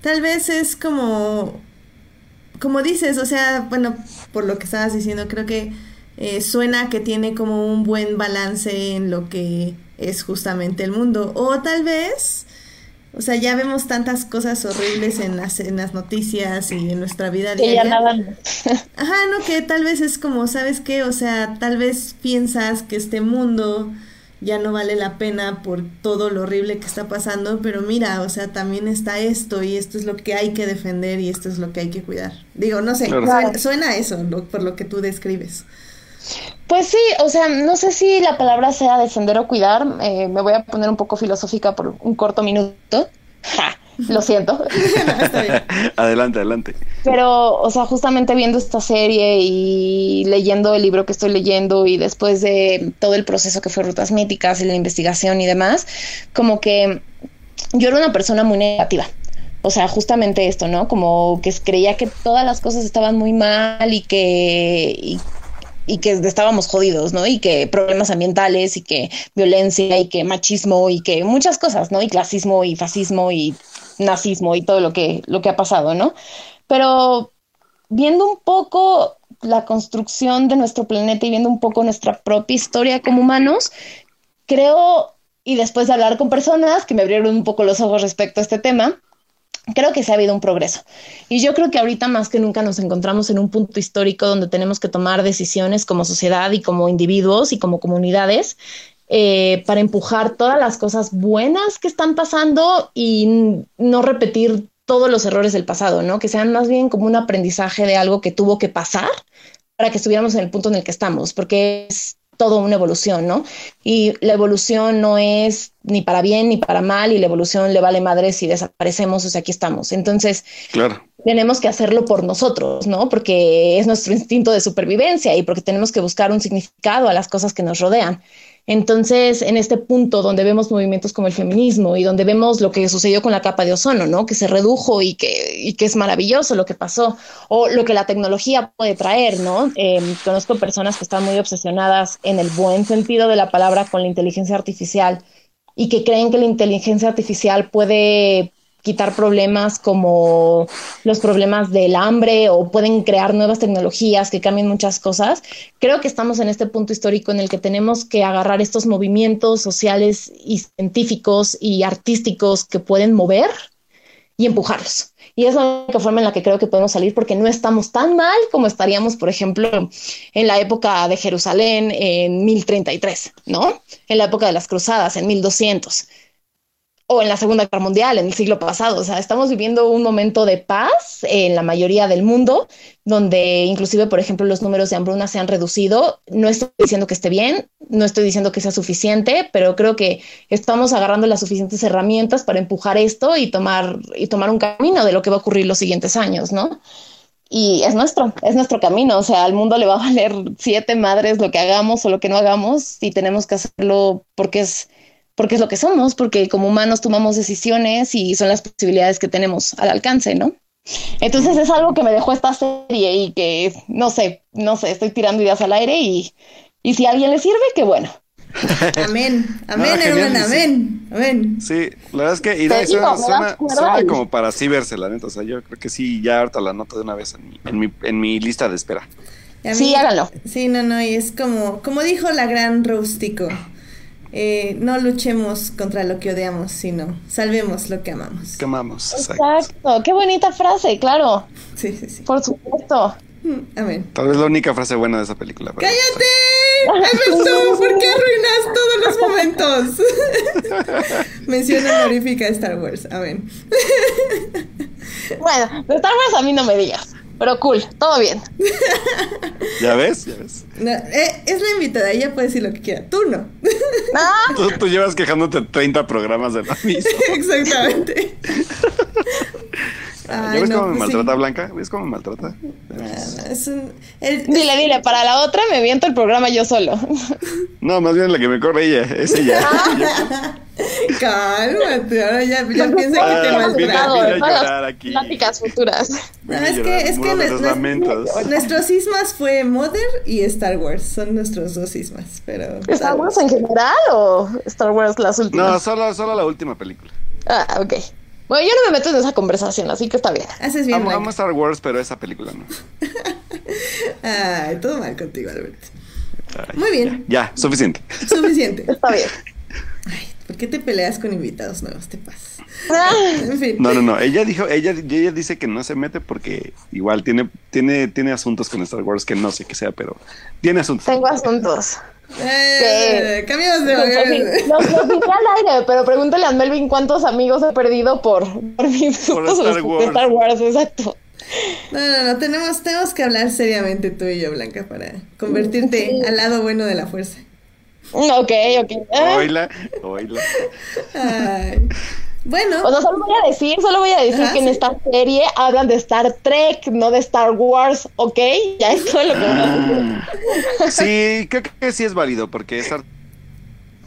Tal vez es como... Como dices, o sea, bueno, por lo que estabas diciendo, creo que eh, suena que tiene como un buen balance en lo que es justamente el mundo. O tal vez, o sea, ya vemos tantas cosas horribles en las, en las noticias y en nuestra vida diaria. [LAUGHS] Ajá, no, que tal vez es como, ¿sabes qué? O sea, tal vez piensas que este mundo ya no vale la pena por todo lo horrible que está pasando, pero mira, o sea, también está esto y esto es lo que hay que defender y esto es lo que hay que cuidar. Digo, no sé, suena, eso por lo que tú describes. Pues sí, o sea, no sé si la palabra sea defender o cuidar. Eh, me voy a poner un poco filosófica por un corto minuto. Lo siento. [LAUGHS] adelante, adelante. Pero, o sea, justamente viendo esta serie y leyendo el libro que estoy leyendo y después de todo el proceso que fue Rutas Míticas y la investigación y demás, como que yo era una persona muy negativa. O sea, justamente esto, ¿no? Como que creía que todas las cosas estaban muy mal y que, y que estábamos jodidos, ¿no? Y que problemas ambientales y que violencia y que machismo y que muchas cosas, ¿no? Y clasismo y fascismo y nazismo y todo lo que, lo que ha pasado, ¿no? Pero viendo un poco la construcción de nuestro planeta y viendo un poco nuestra propia historia como humanos, creo, y después de hablar con personas que me abrieron un poco los ojos respecto a este tema, creo que se ha habido un progreso. Y yo creo que ahorita más que nunca nos encontramos en un punto histórico donde tenemos que tomar decisiones como sociedad y como individuos y como comunidades eh, para empujar todas las cosas buenas que están pasando y no repetir todos los errores del pasado, ¿no? Que sean más bien como un aprendizaje de algo que tuvo que pasar para que estuviéramos en el punto en el que estamos, porque es todo una evolución, ¿no? Y la evolución no es ni para bien ni para mal y la evolución le vale madre si desaparecemos, o sea, aquí estamos. Entonces, claro. tenemos que hacerlo por nosotros, ¿no? Porque es nuestro instinto de supervivencia y porque tenemos que buscar un significado a las cosas que nos rodean. Entonces, en este punto donde vemos movimientos como el feminismo y donde vemos lo que sucedió con la capa de ozono, ¿no? Que se redujo y que, y que es maravilloso lo que pasó, o lo que la tecnología puede traer, ¿no? Em, conozco personas que están muy obsesionadas en el buen sentido de la palabra con la inteligencia artificial y que creen que la inteligencia artificial puede quitar problemas como los problemas del hambre o pueden crear nuevas tecnologías que cambien muchas cosas. Creo que estamos en este punto histórico en el que tenemos que agarrar estos movimientos sociales y científicos y artísticos que pueden mover y empujarlos. Y es la única forma en la que creo que podemos salir porque no estamos tan mal como estaríamos, por ejemplo, en la época de Jerusalén en 1033, ¿no? En la época de las cruzadas en 1200 o en la Segunda Guerra Mundial, en el siglo pasado. O sea, estamos viviendo un momento de paz en la mayoría del mundo, donde inclusive, por ejemplo, los números de hambruna se han reducido. No estoy diciendo que esté bien, no estoy diciendo que sea suficiente, pero creo que estamos agarrando las suficientes herramientas para empujar esto y tomar, y tomar un camino de lo que va a ocurrir los siguientes años, ¿no? Y es nuestro, es nuestro camino. O sea, al mundo le va a valer siete madres lo que hagamos o lo que no hagamos y tenemos que hacerlo porque es porque es lo que somos, porque como humanos tomamos decisiones y son las posibilidades que tenemos al alcance, ¿no? Entonces es algo que me dejó esta serie y que no sé, no sé, estoy tirando ideas al aire y, y si a alguien le sirve, qué bueno. [LAUGHS] Amén, amén, hermano, amén, amén. Sí, la verdad es que y suena, suena, suena, como para sí verse, la neta. O sea, yo creo que sí, ya ahorita la nota de una vez en mi, en mi, en mi lista de espera. sí, hágalo. Sí, no, no, y es como, como dijo la gran Rústico. Eh, no luchemos contra lo que odiamos, sino salvemos lo que amamos. Que amamos. Exacto. Qué bonita frase, claro. Sí, sí, sí. Por supuesto. Mm, amén. Tal vez la única frase buena de esa película. ¡Cállate! [LAUGHS] Alberto, ¿por qué arruinas todos los momentos? [LAUGHS] Mención honorífica de Star Wars. Amén. [LAUGHS] bueno, de Star Wars a mí no me digas. Pero cool, todo bien. [LAUGHS] ¿Ya ves? ¿Ya ves? Eh, es la invitada, ella puede decir lo que quiera, tú no. Ah. [LAUGHS] Tú, llevas quejándote 30 programas de la misma. [LAUGHS] Exactamente. ¿Ya ves cómo me pues maltrata Blanca? ¿Ves cómo me maltrata? Dile, dile, para la otra me viento el programa yo solo. No, más bien la que me corre ella, es ella. [LAUGHS] Cálmate, ahora ya, ya piensa que te Ah, Maltratado, mira todas las llorar aquí. Pláticas futuras. No, es que, es que Muro de los nues- lamentos. nuestros sismas fue Mother y Star Wars. Son nuestros dos sismas, pero... ¿Star Wars en general o Star Wars las No, últimas? solo, solo la última película. Ah, ok. Bueno, yo no me meto en esa conversación, así que está bien. Haces bien, Amo, amo. Star Wars, pero esa película no. [LAUGHS] Ay, todo mal contigo, Albert. Ay, Muy bien. Ya, ya, suficiente. Suficiente. [LAUGHS] Está bien. Ay, ¿por qué te peleas con invitados nuevos? Te pasas. Ah, En fin. No, no, no. Ella dijo, ella, ella dice que no se mete porque igual tiene, tiene, tiene asuntos con Star Wars que no sé qué sea, pero tiene asuntos. tengo asuntos. Eh, cambiamos de Los, los dije al aire, pero pregúntale a Melvin cuántos amigos he perdido por, por mis Por Star de Wars. Star Wars, exacto. No, no, no, tenemos, tenemos que hablar seriamente tú y yo, Blanca, para convertirte Sí. al lado bueno de la fuerza. Ok, ok. Oila, oila. Ay. Bueno, O sea, solo voy a decir, solo voy a decir Ajá, que en sí. esta serie hablan de Star Trek, no de Star Wars, ¿ok? [LAUGHS] Ya es todo lo que. [LAUGHS] Sí, creo que sí es válido porque Star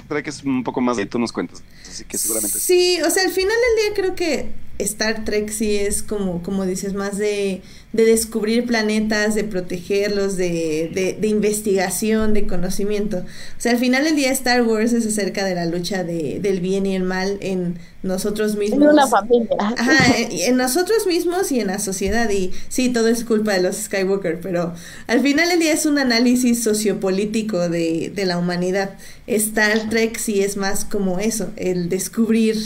Trek es un poco más de tú nos cuentas. Así que seguramente sí. Sí, o sea, al final del día creo que Star Trek sí es como, como dices, más de, de descubrir planetas, de protegerlos, de, de, de investigación, de conocimiento. O sea, al final del día Star Wars es acerca de la lucha de, del bien y el mal en nosotros En mismos. una familia. Ajá, en, en nosotros mismos y en la sociedad. Y sí, todo es culpa de los Skywalker, pero al final del día es un análisis sociopolítico de, de la humanidad. Star Trek sí es más como eso, el descubrir.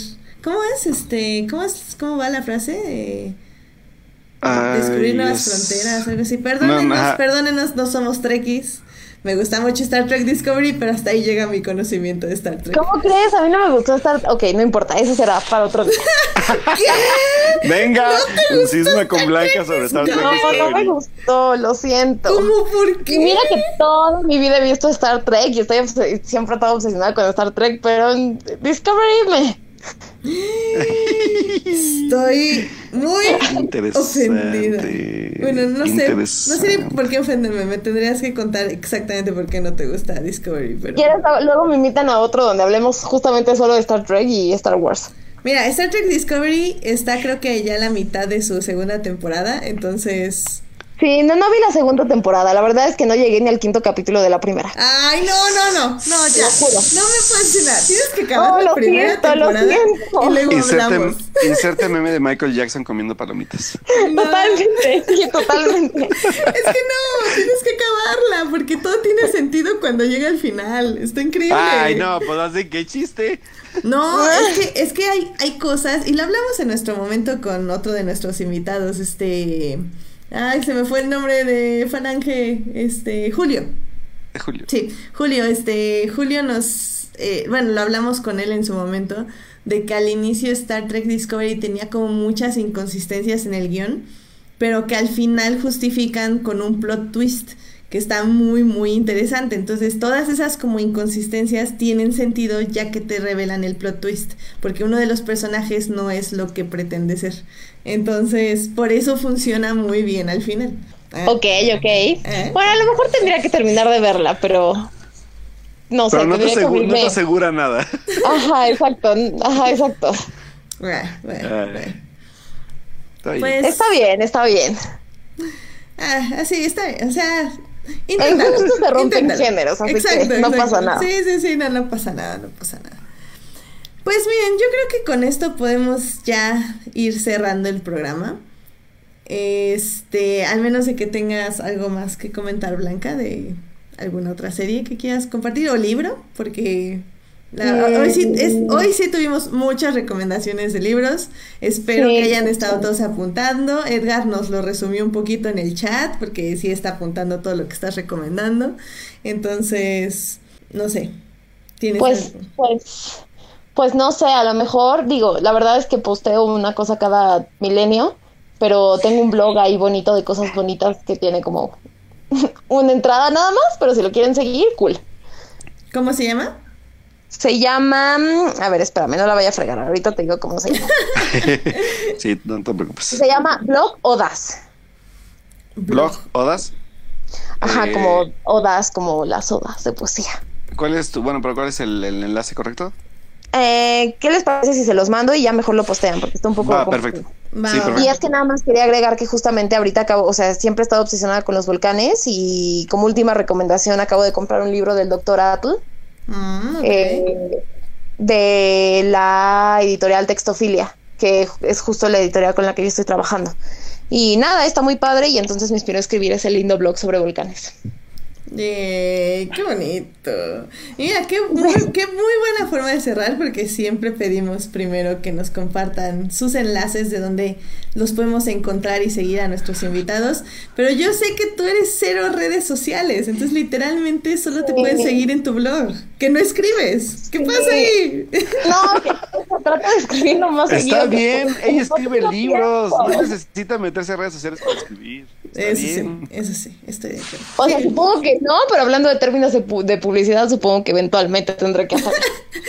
¿Cómo es este? ¿Cómo es, cómo va la frase? Eh, descubrir Ay, nuevas es- fronteras, algo así. Perdónenos, No, perdónenos, no somos trekkies. Me gusta mucho Star Trek Discovery, pero hasta ahí llega mi conocimiento de Star Trek. ¿Cómo crees? A mí no me gustó Star Ok, no importa, eso será para otro día. [LAUGHS] Venga, un cisma con Blanca sobre Star Trek. No, no me Discovery. gustó, lo siento. ¿Cómo? ¿Por qué? Mira que toda mi vida he visto Star Trek y estoy siempre he estado obsesionada con Star Trek, pero en Discovery me... Estoy muy ofendida. Bueno, no sé, no sé ni por qué ofenderme. Me tendrías que contar exactamente por qué no te gusta Discovery. Pero ¿Quieres? Luego me invitan a otro donde hablemos justamente solo de Star Trek y Star Wars. mira, Star Trek Discovery está creo que ya a la mitad de su segunda temporada, entonces. Sí, no, no vi la segunda temporada. La verdad es que no llegué ni al quinto capítulo de la primera. Ay, no, no, no, no, ya. Lo juro. No me puedes nada. Tienes que acabar No, la lo primera siento, lo temporada siento. y luego Inserte, inserte meme de Michael Jackson comiendo palomitas. No. Totalmente, sí, totalmente. [LAUGHS] Es que no, tienes que acabarla porque todo tiene sentido cuando llega al final. Está increíble. Ay, no, pues así qué chiste. No, es que, es que hay, hay cosas, y lo hablamos en nuestro momento con otro de nuestros invitados, este... Ay, se me fue el nombre de Falange, este, Julio. De Julio. Sí, Julio, este, Julio nos, eh, bueno, lo hablamos con él en su momento, de que al inicio Star Trek Discovery tenía como muchas inconsistencias en el guion, pero que al final justifican con un plot twist que está muy, muy interesante. Entonces, todas esas como inconsistencias tienen sentido ya que te revelan el plot twist, porque uno de los personajes no es lo que pretende ser. Entonces, por eso funciona muy bien al final. Ah, Ok, ok. ¿Eh? Bueno, a lo mejor tendría que terminar de verla, pero... No sé, Pero no te, que no te asegura nada. [LAUGHS] Ajá, exacto. Ajá, exacto. bueno, bueno. Está bien. Pues- Está bien, está bien. Ah, así está bien. O sea, En gustos se rompen inténtalo. géneros, así que no pasa nada. Sí, sí, sí, no, no pasa nada, no pasa nada. Pues bien, yo creo que con esto podemos ya ir cerrando el programa. Este, al menos de que tengas algo más que comentar, Blanca, de alguna otra serie que quieras compartir o libro, porque la- Mm. hoy, sí, es- hoy sí tuvimos muchas recomendaciones de libros. Espero Sí. que hayan estado todos apuntando. Edgar nos lo resumió un poquito en el chat, porque sí está apuntando todo lo que estás recomendando. Entonces, no sé. ¿Tienes Pues, algo? pues, pues no sé, a lo mejor, digo, la verdad es que posteo una cosa cada milenio, pero tengo un blog ahí bonito de cosas bonitas que tiene como [LAUGHS] una entrada nada más, pero si lo quieren seguir, cool. ¿Cómo se llama? Se llama, a ver, espérame, no la vaya a fregar, ahorita te digo cómo se llama. [LAUGHS] sí, no te preocupes. Se llama Blog Odas. Blog, Odas. Ajá, Eh, como odas, como las odas de poesía. ¿Cuál es tu, bueno, pero cuál es el, el enlace correcto? eh, ¿qué les parece si se los mando y ya mejor lo postean? Porque está un poco... Va, perfecto. Va, Sí, va, perfecto. Y es que nada más quería agregar que justamente ahorita acabo, o sea, siempre he estado obsesionada con los volcanes y como última recomendación acabo de comprar un libro del doctor Atle Mm, eh, de la editorial Textofilia, que es justo la editorial con la que yo estoy trabajando. Y nada, está muy padre y entonces me inspiró a escribir ese lindo blog sobre volcanes. Eh, qué bonito. Y Mira, qué muy, qué muy buena forma de cerrar porque siempre pedimos primero que nos compartan sus enlaces de donde los podemos encontrar y seguir a nuestros invitados. Pero yo sé que tú eres cero redes sociales, entonces literalmente solo te pueden seguir en tu blog, que no escribes. ¿Qué pasa ahí? No, que trata de escribir lo más Está seguido bien, ella escribe libros, tiempo. no necesita meterse a redes sociales para escribir. Está Eso bien. sí, eso sí, estoy de acuerdo. O sea, supongo que no, pero hablando de términos de, pu- de publicidad, supongo que eventualmente tendré que hacer.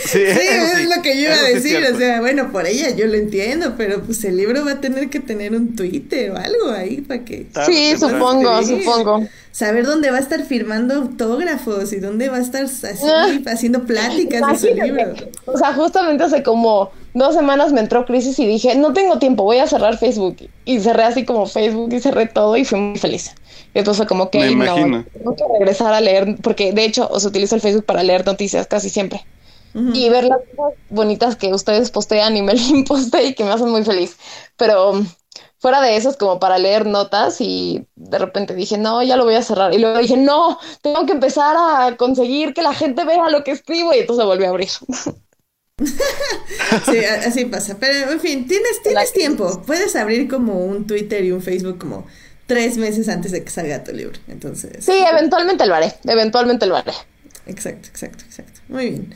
Sí, es lo que yo iba a decir, o sea, bueno, por ella yo lo entiendo, pero pues el libro va a tener que tener un Twitter o algo ahí para que Sí, supongo, Sí. supongo. saber dónde va a estar firmando autógrafos y dónde va a estar así Ah. haciendo pláticas de su libro. O sea, justamente hace como dos semanas me entró crisis y dije, no tengo tiempo, voy a cerrar Facebook. Y cerré así como Facebook y cerré todo y fui muy feliz. Y entonces como que Me no, imagino. tengo que regresar a leer, porque de hecho os utilizo el Facebook para leer noticias casi siempre. Y ver las cosas bonitas que ustedes postean y me [LAUGHS] posté y que me hacen muy feliz. Pero um, fuera de eso es como para leer notas y de repente dije, no, ya lo voy a cerrar. Y luego dije, no, tengo que empezar a conseguir que la gente vea lo que escribo y entonces volví a abrir. [LAUGHS] Sí, así pasa. Pero en fin, tienes, tienes tiempo. Puedes abrir como un Twitter y un Facebook como tres meses antes de que salga tu libro. Entonces. Sí, eventualmente lo haré, eventualmente lo haré. Exacto, exacto, exacto. Muy bien.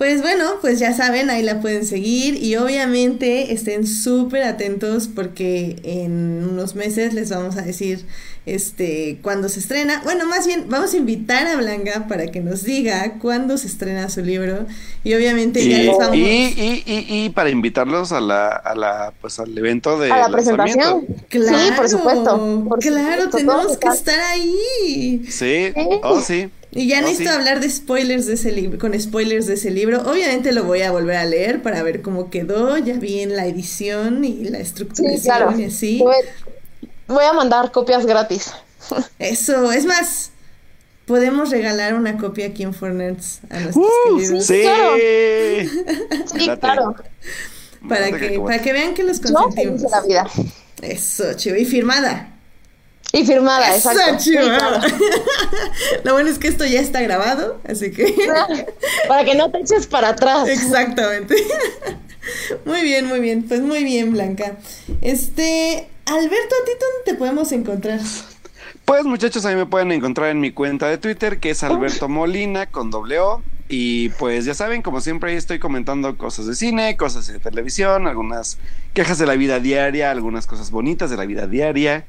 Pues bueno, pues ya saben, ahí la pueden seguir y obviamente estén súper atentos porque en unos meses les vamos a decir este cuándo se estrena. Bueno, más bien vamos a invitar a Blanca para que nos diga cuándo se estrena su libro y obviamente Y, ya les vamos y, y, y, y para invitarlos a la, a la, pues al evento de A la presentación. Claro, Sí, por supuesto. por claro, supuesto, tenemos que estar ahí. Sí, oh sí. Y ya Oh, necesito sí. hablar de spoilers de ese libro, con spoilers de ese libro. Obviamente lo voy a volver a leer para ver cómo quedó, ya vi en la edición y la Sí, estructuración claro. y así. Voy, a mandar copias gratis. Eso, es más, podemos regalar una copia aquí en Fornerds a nuestros Uh, queridos sí. claro. [LAUGHS] Sí, claro. para que, cacahuate. para que vean que los Yo feliz consentimos. de la vida. Eso, chivo, y firmada. Y firmada, exacto. Claro. [LAUGHS] Lo bueno es que esto ya está grabado, así que [LAUGHS] Para que no te eches para atrás. Exactamente. [LAUGHS] Muy bien, muy bien. Pues muy bien, Blanca. Este, Alberto, ¿a ti dónde te podemos encontrar? Pues muchachos, a mí me pueden encontrar en mi cuenta de Twitter, que es Alberto Molina con doble O. Y pues ya saben, como siempre ahí estoy comentando cosas de cine, cosas de televisión, algunas quejas de la vida diaria, algunas cosas bonitas de la vida diaria.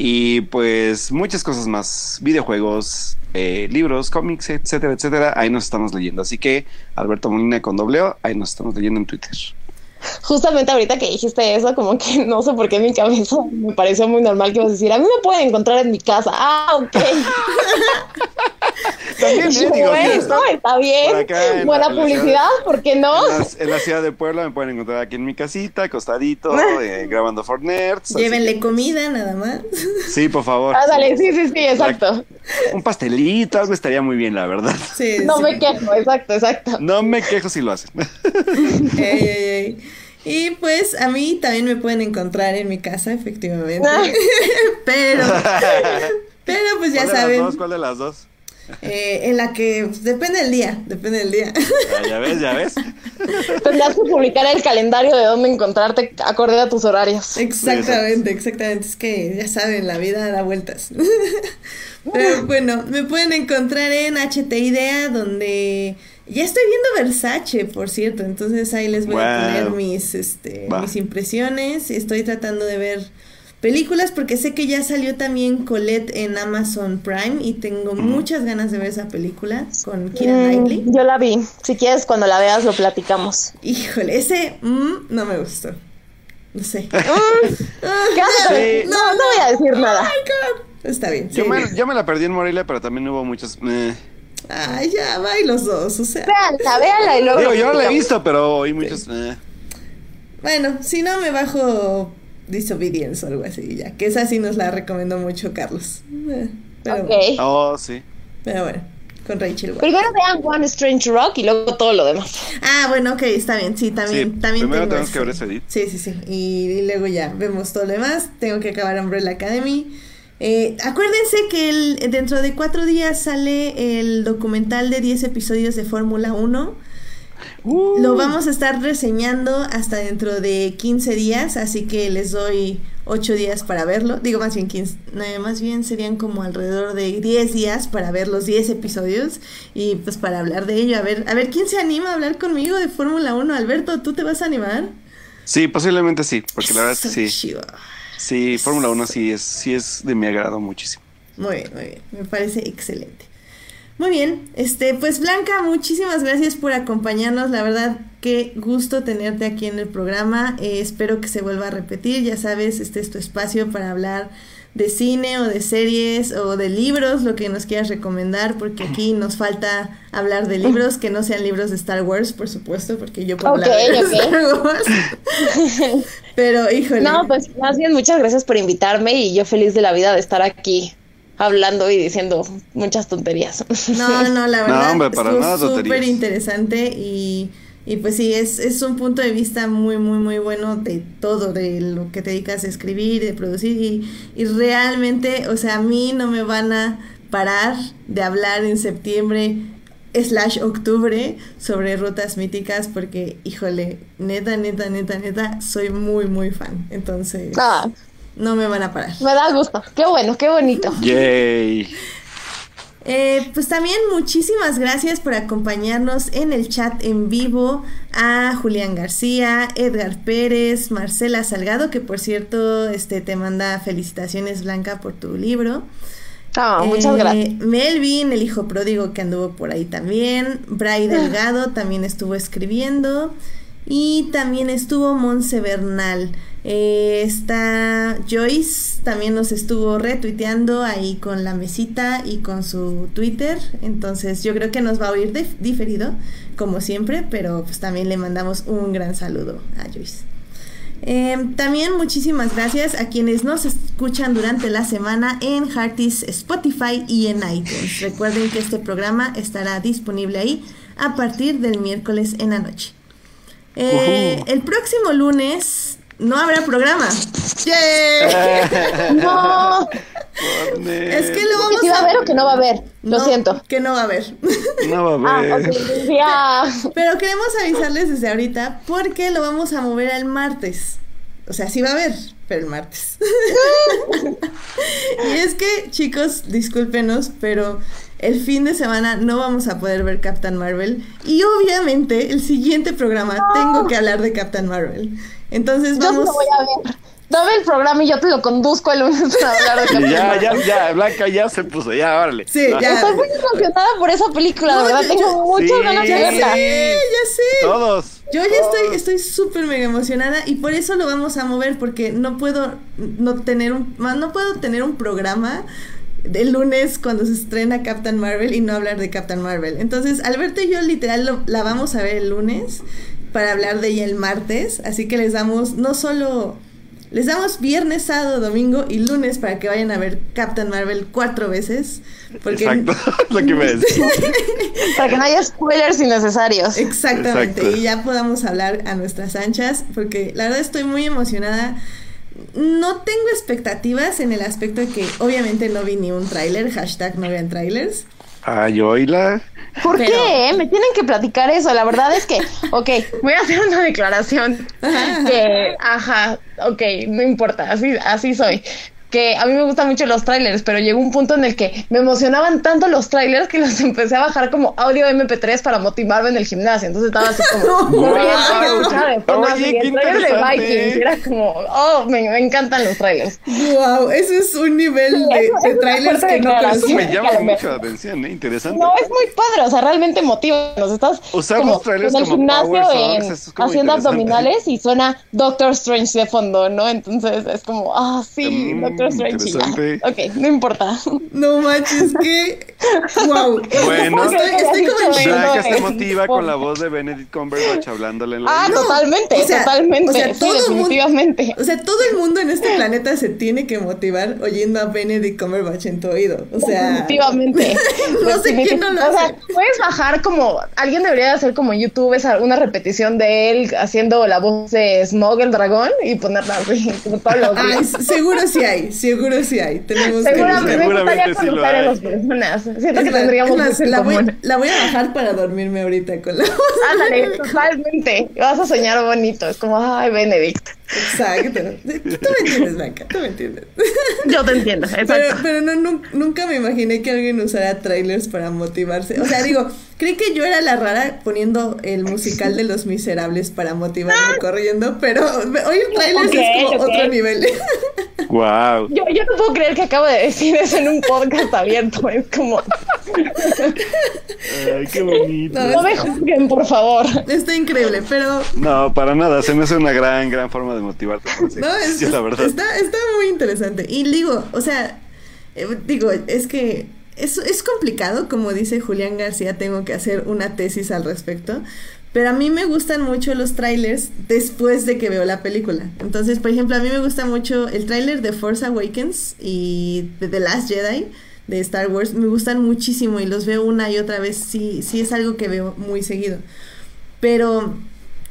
Y pues muchas cosas más, videojuegos, eh, libros, cómics, etcétera, etcétera. Ahí nos estamos leyendo. Así que Alberto Molina con doble O, ahí nos estamos leyendo en Twitter. Justamente ahorita que dijiste eso, como que no sé por qué en mi cabeza me pareció muy normal que ibas a decir, a mí me pueden encontrar en mi casa. Ah, ok. [LAUGHS] [LAUGHS] También, eh, digo, bueno, está- está bien. acá Buena la publicidad, ciudad- ¿por qué no? En la, en la ciudad de Puebla me pueden encontrar aquí en mi casita, acostadito, eh, grabando for nerds. Llévenle que, comida nada más. Sí, por favor. Ah, dale, sí, sí, sí, exacto. Un pastelito, algo estaría muy bien, la verdad. Sí, No sí. me quejo, exacto, exacto. No me quejo si lo hacen. [LAUGHS] Ey, ey, ey. Y pues a mí también me pueden encontrar en mi casa, efectivamente. [LAUGHS] pero, pero pues ya ¿Cuál de las saben, dos? ¿Cuál de las dos? Eh, en la que pues, depende del día, depende del día. Ah, ya ves, ya ves. Tendrás que publicar el calendario de dónde encontrarte acorde a tus horarios. Exactamente, exactamente. Es que ya saben, la vida da vueltas. [LAUGHS] Pero bueno, me pueden encontrar en HT Idea, donde ya estoy viendo Versace, por cierto. Entonces ahí les voy a poner mis, este, Va. mis impresiones. Estoy tratando de ver películas porque sé que ya salió también Colette en Amazon Prime y tengo muchas ganas de ver esa película con Kira Mm, Knightley. yo la vi. Si quieres, cuando la veas, lo platicamos. Híjole, ese mm, no me gustó. No sé. [LAUGHS] Ah, Quédate Sí. con- No, no voy a decir nada. Está bien. Yo sí. me, yo me la perdí en Morelia, pero también hubo muchos. eh, Ay, ya, va y los dos, o sea. Véanla, véanla y luego. Digo, yo no la he visto, pero oí muchos. eh. Bueno, si no me bajo Disobedience o algo así, ya. Que esa sí nos la recomendó mucho Carlos. Eh, Pero, Ok. Oh, sí. pero bueno, con Rachel Weisz. Primero vean One Strange Rock y luego todo lo demás. Ah, bueno, ok, está bien, sí, también, Sí, también primero tengo tenemos ese. que ver ese edit. Sí, sí, sí, y, y luego ya vemos todo lo demás, tengo que acabar Umbrella Academy. Eh, acuérdense que el, dentro de cuatro días sale el documental de 10 episodios de Fórmula 1. Uh. Lo vamos a estar reseñando hasta dentro de 15 días, así que les doy 8 días para verlo. Digo, más bien 15, no, más bien serían como alrededor de 10 días para ver los 10 episodios y pues para hablar de ello. A ver, a ver quién se anima a hablar conmigo de Fórmula 1. Alberto, ¿tú te vas a animar? Sí, posiblemente sí, porque la verdad es que Eso, sí. chido. Sí, Fórmula 1 sí es, sí es de mi agrado muchísimo. Muy bien, muy bien. Me parece excelente. Muy bien, este, pues Blanca, muchísimas gracias por acompañarnos. La verdad, qué gusto tenerte aquí en el programa. Eh, espero que se vuelva a repetir. Ya sabes, este es tu espacio para hablar de cine o de series o de libros, lo que nos quieras recomendar, porque aquí nos falta hablar de libros que no sean libros de Star Wars, por supuesto, porque yo puedo hablar de ok. Star Wars. [LAUGHS] Pero, híjole. No, pues más bien muchas gracias por invitarme y yo feliz de la vida de estar aquí hablando y diciendo muchas tonterías. No, no, la [LAUGHS] No, verdad hombre, para estuvo nada súper interesante y, y pues sí, es, es un punto de vista muy, muy, muy bueno de todo, de lo que te dedicas a escribir, de producir y, y realmente, o sea, a mí no me van a parar de hablar en septiembre slash octubre sobre rutas míticas porque, híjole, neta, neta, neta, neta, soy muy, muy fan. Entonces, Ah, no me van a parar. me da gusto. Qué bueno, qué bonito. Yay. [LAUGHS] Eh, pues también muchísimas gracias por acompañarnos en el chat en vivo a Julián García, Edgar Pérez, Marcela Salgado, que por cierto este, te manda felicitaciones Blanca por tu libro. Ah, muchas Eh, gracias. Melvin, el hijo pródigo que anduvo por ahí también. Bray Delgado también estuvo escribiendo. Y también estuvo Monse Bernal. Eh, está Joyce, también nos estuvo retuiteando ahí con la mesita y con su Twitter. Entonces yo creo que nos va a oír dif- diferido, como siempre, pero pues también le mandamos un gran saludo a Joyce. Eh, también muchísimas gracias a quienes nos escuchan durante la semana en Heartis, Spotify y en iTunes. Recuerden que este programa estará disponible ahí a partir del miércoles en la noche. Eh. El próximo lunes no habrá programa. ¡Yay! [LAUGHS] No. Es que lo que vamos sí va a haber o que no va a haber. Lo No, siento. Que no va a haber. No va a Ah, ver. ok. Ya. Pero queremos avisarles desde ahorita porque lo vamos a mover al martes. O sea, sí va a haber, pero el martes. [LAUGHS] y es que, chicos, discúlpenos, pero el fin de semana no vamos a poder ver Captain Marvel. Y obviamente, el siguiente programa tengo que hablar de Captain Marvel. Entonces Yo vamos. lo voy a ver. Dame el programa y yo te lo conduzco el lunes para hablar de [LAUGHS] Captain Ya, Marvel. ya, ya, Blanca ya se puso, ya, órale. Sí, ya. Estoy muy emocionada por esa película, No, de verdad. yo- Tengo yo- muchas Sí, ganas de Ya verla. sé, ya sé. Todos. Yo ya estoy, estoy súper mega emocionada y por eso lo vamos a mover porque no puedo no tener un, no puedo tener un programa el lunes cuando se estrena Captain Marvel y no hablar de Captain Marvel. Entonces, Alberto y yo literal lo- la vamos a ver el lunes para hablar de ella el martes, así que les damos no solo les damos viernes, sábado, domingo y lunes para que vayan a ver Captain Marvel cuatro veces. Porque Exacto, [LAUGHS] [LAUGHS] es lo que me decía. [LAUGHS] Para que no haya spoilers innecesarios. Exactamente, Exacto. y ya podamos hablar a nuestras anchas, porque la verdad estoy muy emocionada. No tengo expectativas en el aspecto de que obviamente no vi ni un tráiler, hashtag no vean trailers. Ay, oíla. ¿Por Pero- qué? eh? Me tienen que platicar eso. La verdad es que, [LAUGHS] ok, voy a hacer una declaración que, ajá, ok, no importa, así, así soy. Que a mí me gustan mucho los trailers, pero llegó un punto en el que me emocionaban tanto los trailers que los empecé a bajar como audio MP3 para motivarme en el gimnasio. Entonces estaba así como Wow. Oye, qué de. Vikings. Era como, oh, me, me encantan los trailers. Wow, ese es un nivel Sí, de, eso- de trailers que no. Eso me llama mucho la atención, ¿eh? Interesante. No, es muy padre, o sea, realmente motiva. Nos estás Usamos como trailers en el gimnasio Songs, en- haciendo abdominales y suena Doctor Strange de fondo, ¿no? Entonces es como, ah, sí, Mm. Doctor. Ok, no importa. No manches, que. ¡Wow! [LAUGHS] Bueno, estoy, estoy como Blanca se motiva con la voz de Benedict Cumberbatch hablándole en la Ah, vida. totalmente, o sea, totalmente. o sea, sí, todo el mundo- definitivamente. O sea, todo el mundo en este planeta se tiene que motivar oyendo a Benedict Cumberbatch en tu oído. O sea. Definitivamente. [LAUGHS] No sé quién no lo O sea, hace. puedes bajar como. Alguien debería hacer como en YouTube esa, una repetición de él haciendo la voz de Smog el dragón y ponerla así, como todos los Ay, seguro sí hay, seguro sí hay. Tenemos que Seguramente, me Seguramente gustaría sí lo conocer a las personas. Siento Es que más, tendríamos es más, la, voy, la voy a bajar para dormirme ahorita con la voz. Ándale, totalmente. Vas a soñar bonito. Es como, ay, Benedict. Exacto. Tú me entiendes, Blanca, tú me entiendes. Yo te entiendo, Pero, exacto. pero no, nun- nunca me imaginé que alguien usara trailers para motivarse. O sea, digo, creí que yo era la rara poniendo el musical de Los Miserables para motivarme corriendo, pero oír trailers Ok, es como ok. otro nivel. Wow. Yo, yo no puedo creer que acabo de decir eso en un podcast abierto. Es como, Ay, qué bonito. no me juzguen, por favor. Está increíble, pero No, para nada. Se me hace una gran, gran forma de motivarte. no, es, ejercicio, la verdad. Está, está muy interesante. Y digo, o sea, eh, digo, es que es, es complicado, como dice Julián García, tengo que hacer una tesis al respecto. Pero a mí me gustan mucho los trailers después de que veo la película. Entonces, por ejemplo, a mí me gusta mucho el tráiler de Force Awakens y de The Last Jedi de Star Wars. Me gustan muchísimo y los veo una y otra vez. Sí, sí es algo que veo muy seguido. Pero,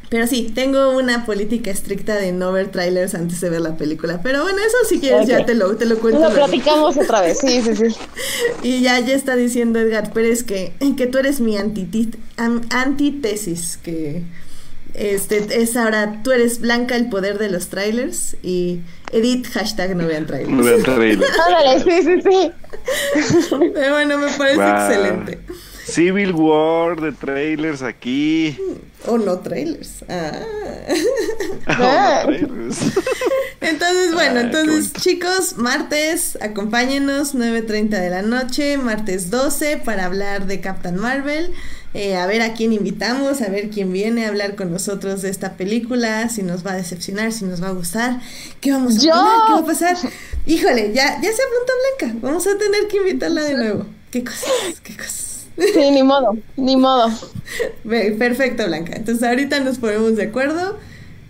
pero sí, tengo una política estricta de no ver trailers antes de ver la película. Pero bueno, eso si quieres ya te lo, te lo cuento. Lo luego. platicamos otra vez. Sí, sí, sí. [LAUGHS] Y ya, ya está diciendo Edgar Pérez que, que tú eres mi antítesis, que este es ahora, tú eres Blanca el poder de los trailers y Edith hashtag no vean No trailers. vean trailer. Ándale, sí, sí, sí. [LAUGHS] Pero bueno, me parece Wow. excelente. Civil War de trailers aquí. O no trailers. Ah. [LAUGHS] Oh, no, trailers. [LAUGHS] Entonces, bueno, entonces chicos, martes, acompáñenos, 9.30 de la noche, martes 12, para hablar de Captain Marvel. Eh, a ver a quién invitamos, a ver quién viene a hablar con nosotros de esta película, si nos va a decepcionar, si nos va a gustar, qué vamos a ¡Yo! opinar, qué va a pasar. Híjole, ya, ya se apuntó Blanca, vamos a tener que invitarla de nuevo. Qué cosas, qué cosas. Sí, ni modo, ni modo. Perfecto, Blanca. Entonces ahorita nos ponemos de acuerdo.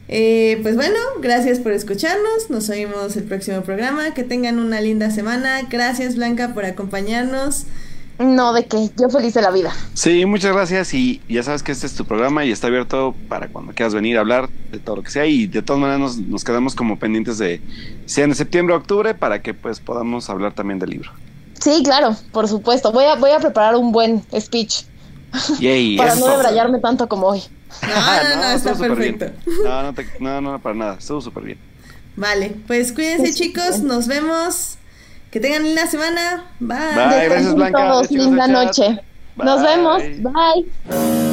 Eh, pues bueno, gracias por escucharnos. Nos oímos el próximo programa. Que tengan una linda semana. Gracias, Blanca, por acompañarnos. No, de que yo feliz de la vida. Sí, muchas gracias y ya sabes que este es tu programa y está abierto para cuando quieras venir a hablar de todo lo que sea y de todas maneras nos, nos quedamos como pendientes de sea en septiembre o octubre para que pues podamos hablar también del libro. Sí, claro, por supuesto. Voy a, voy a preparar un buen speech Yay, [LAUGHS] para eso. no debrayarme tanto como hoy. No, no, no, está estuvo súper bien. perfecto. No, no, te- no, no, para nada, estuvo súper bien. Vale, pues cuídense, chicos. bien. Nos vemos. Que tengan linda semana. Bye. Bye, gracias, Blanca. todos, linda noche. Nos vemos. Bye.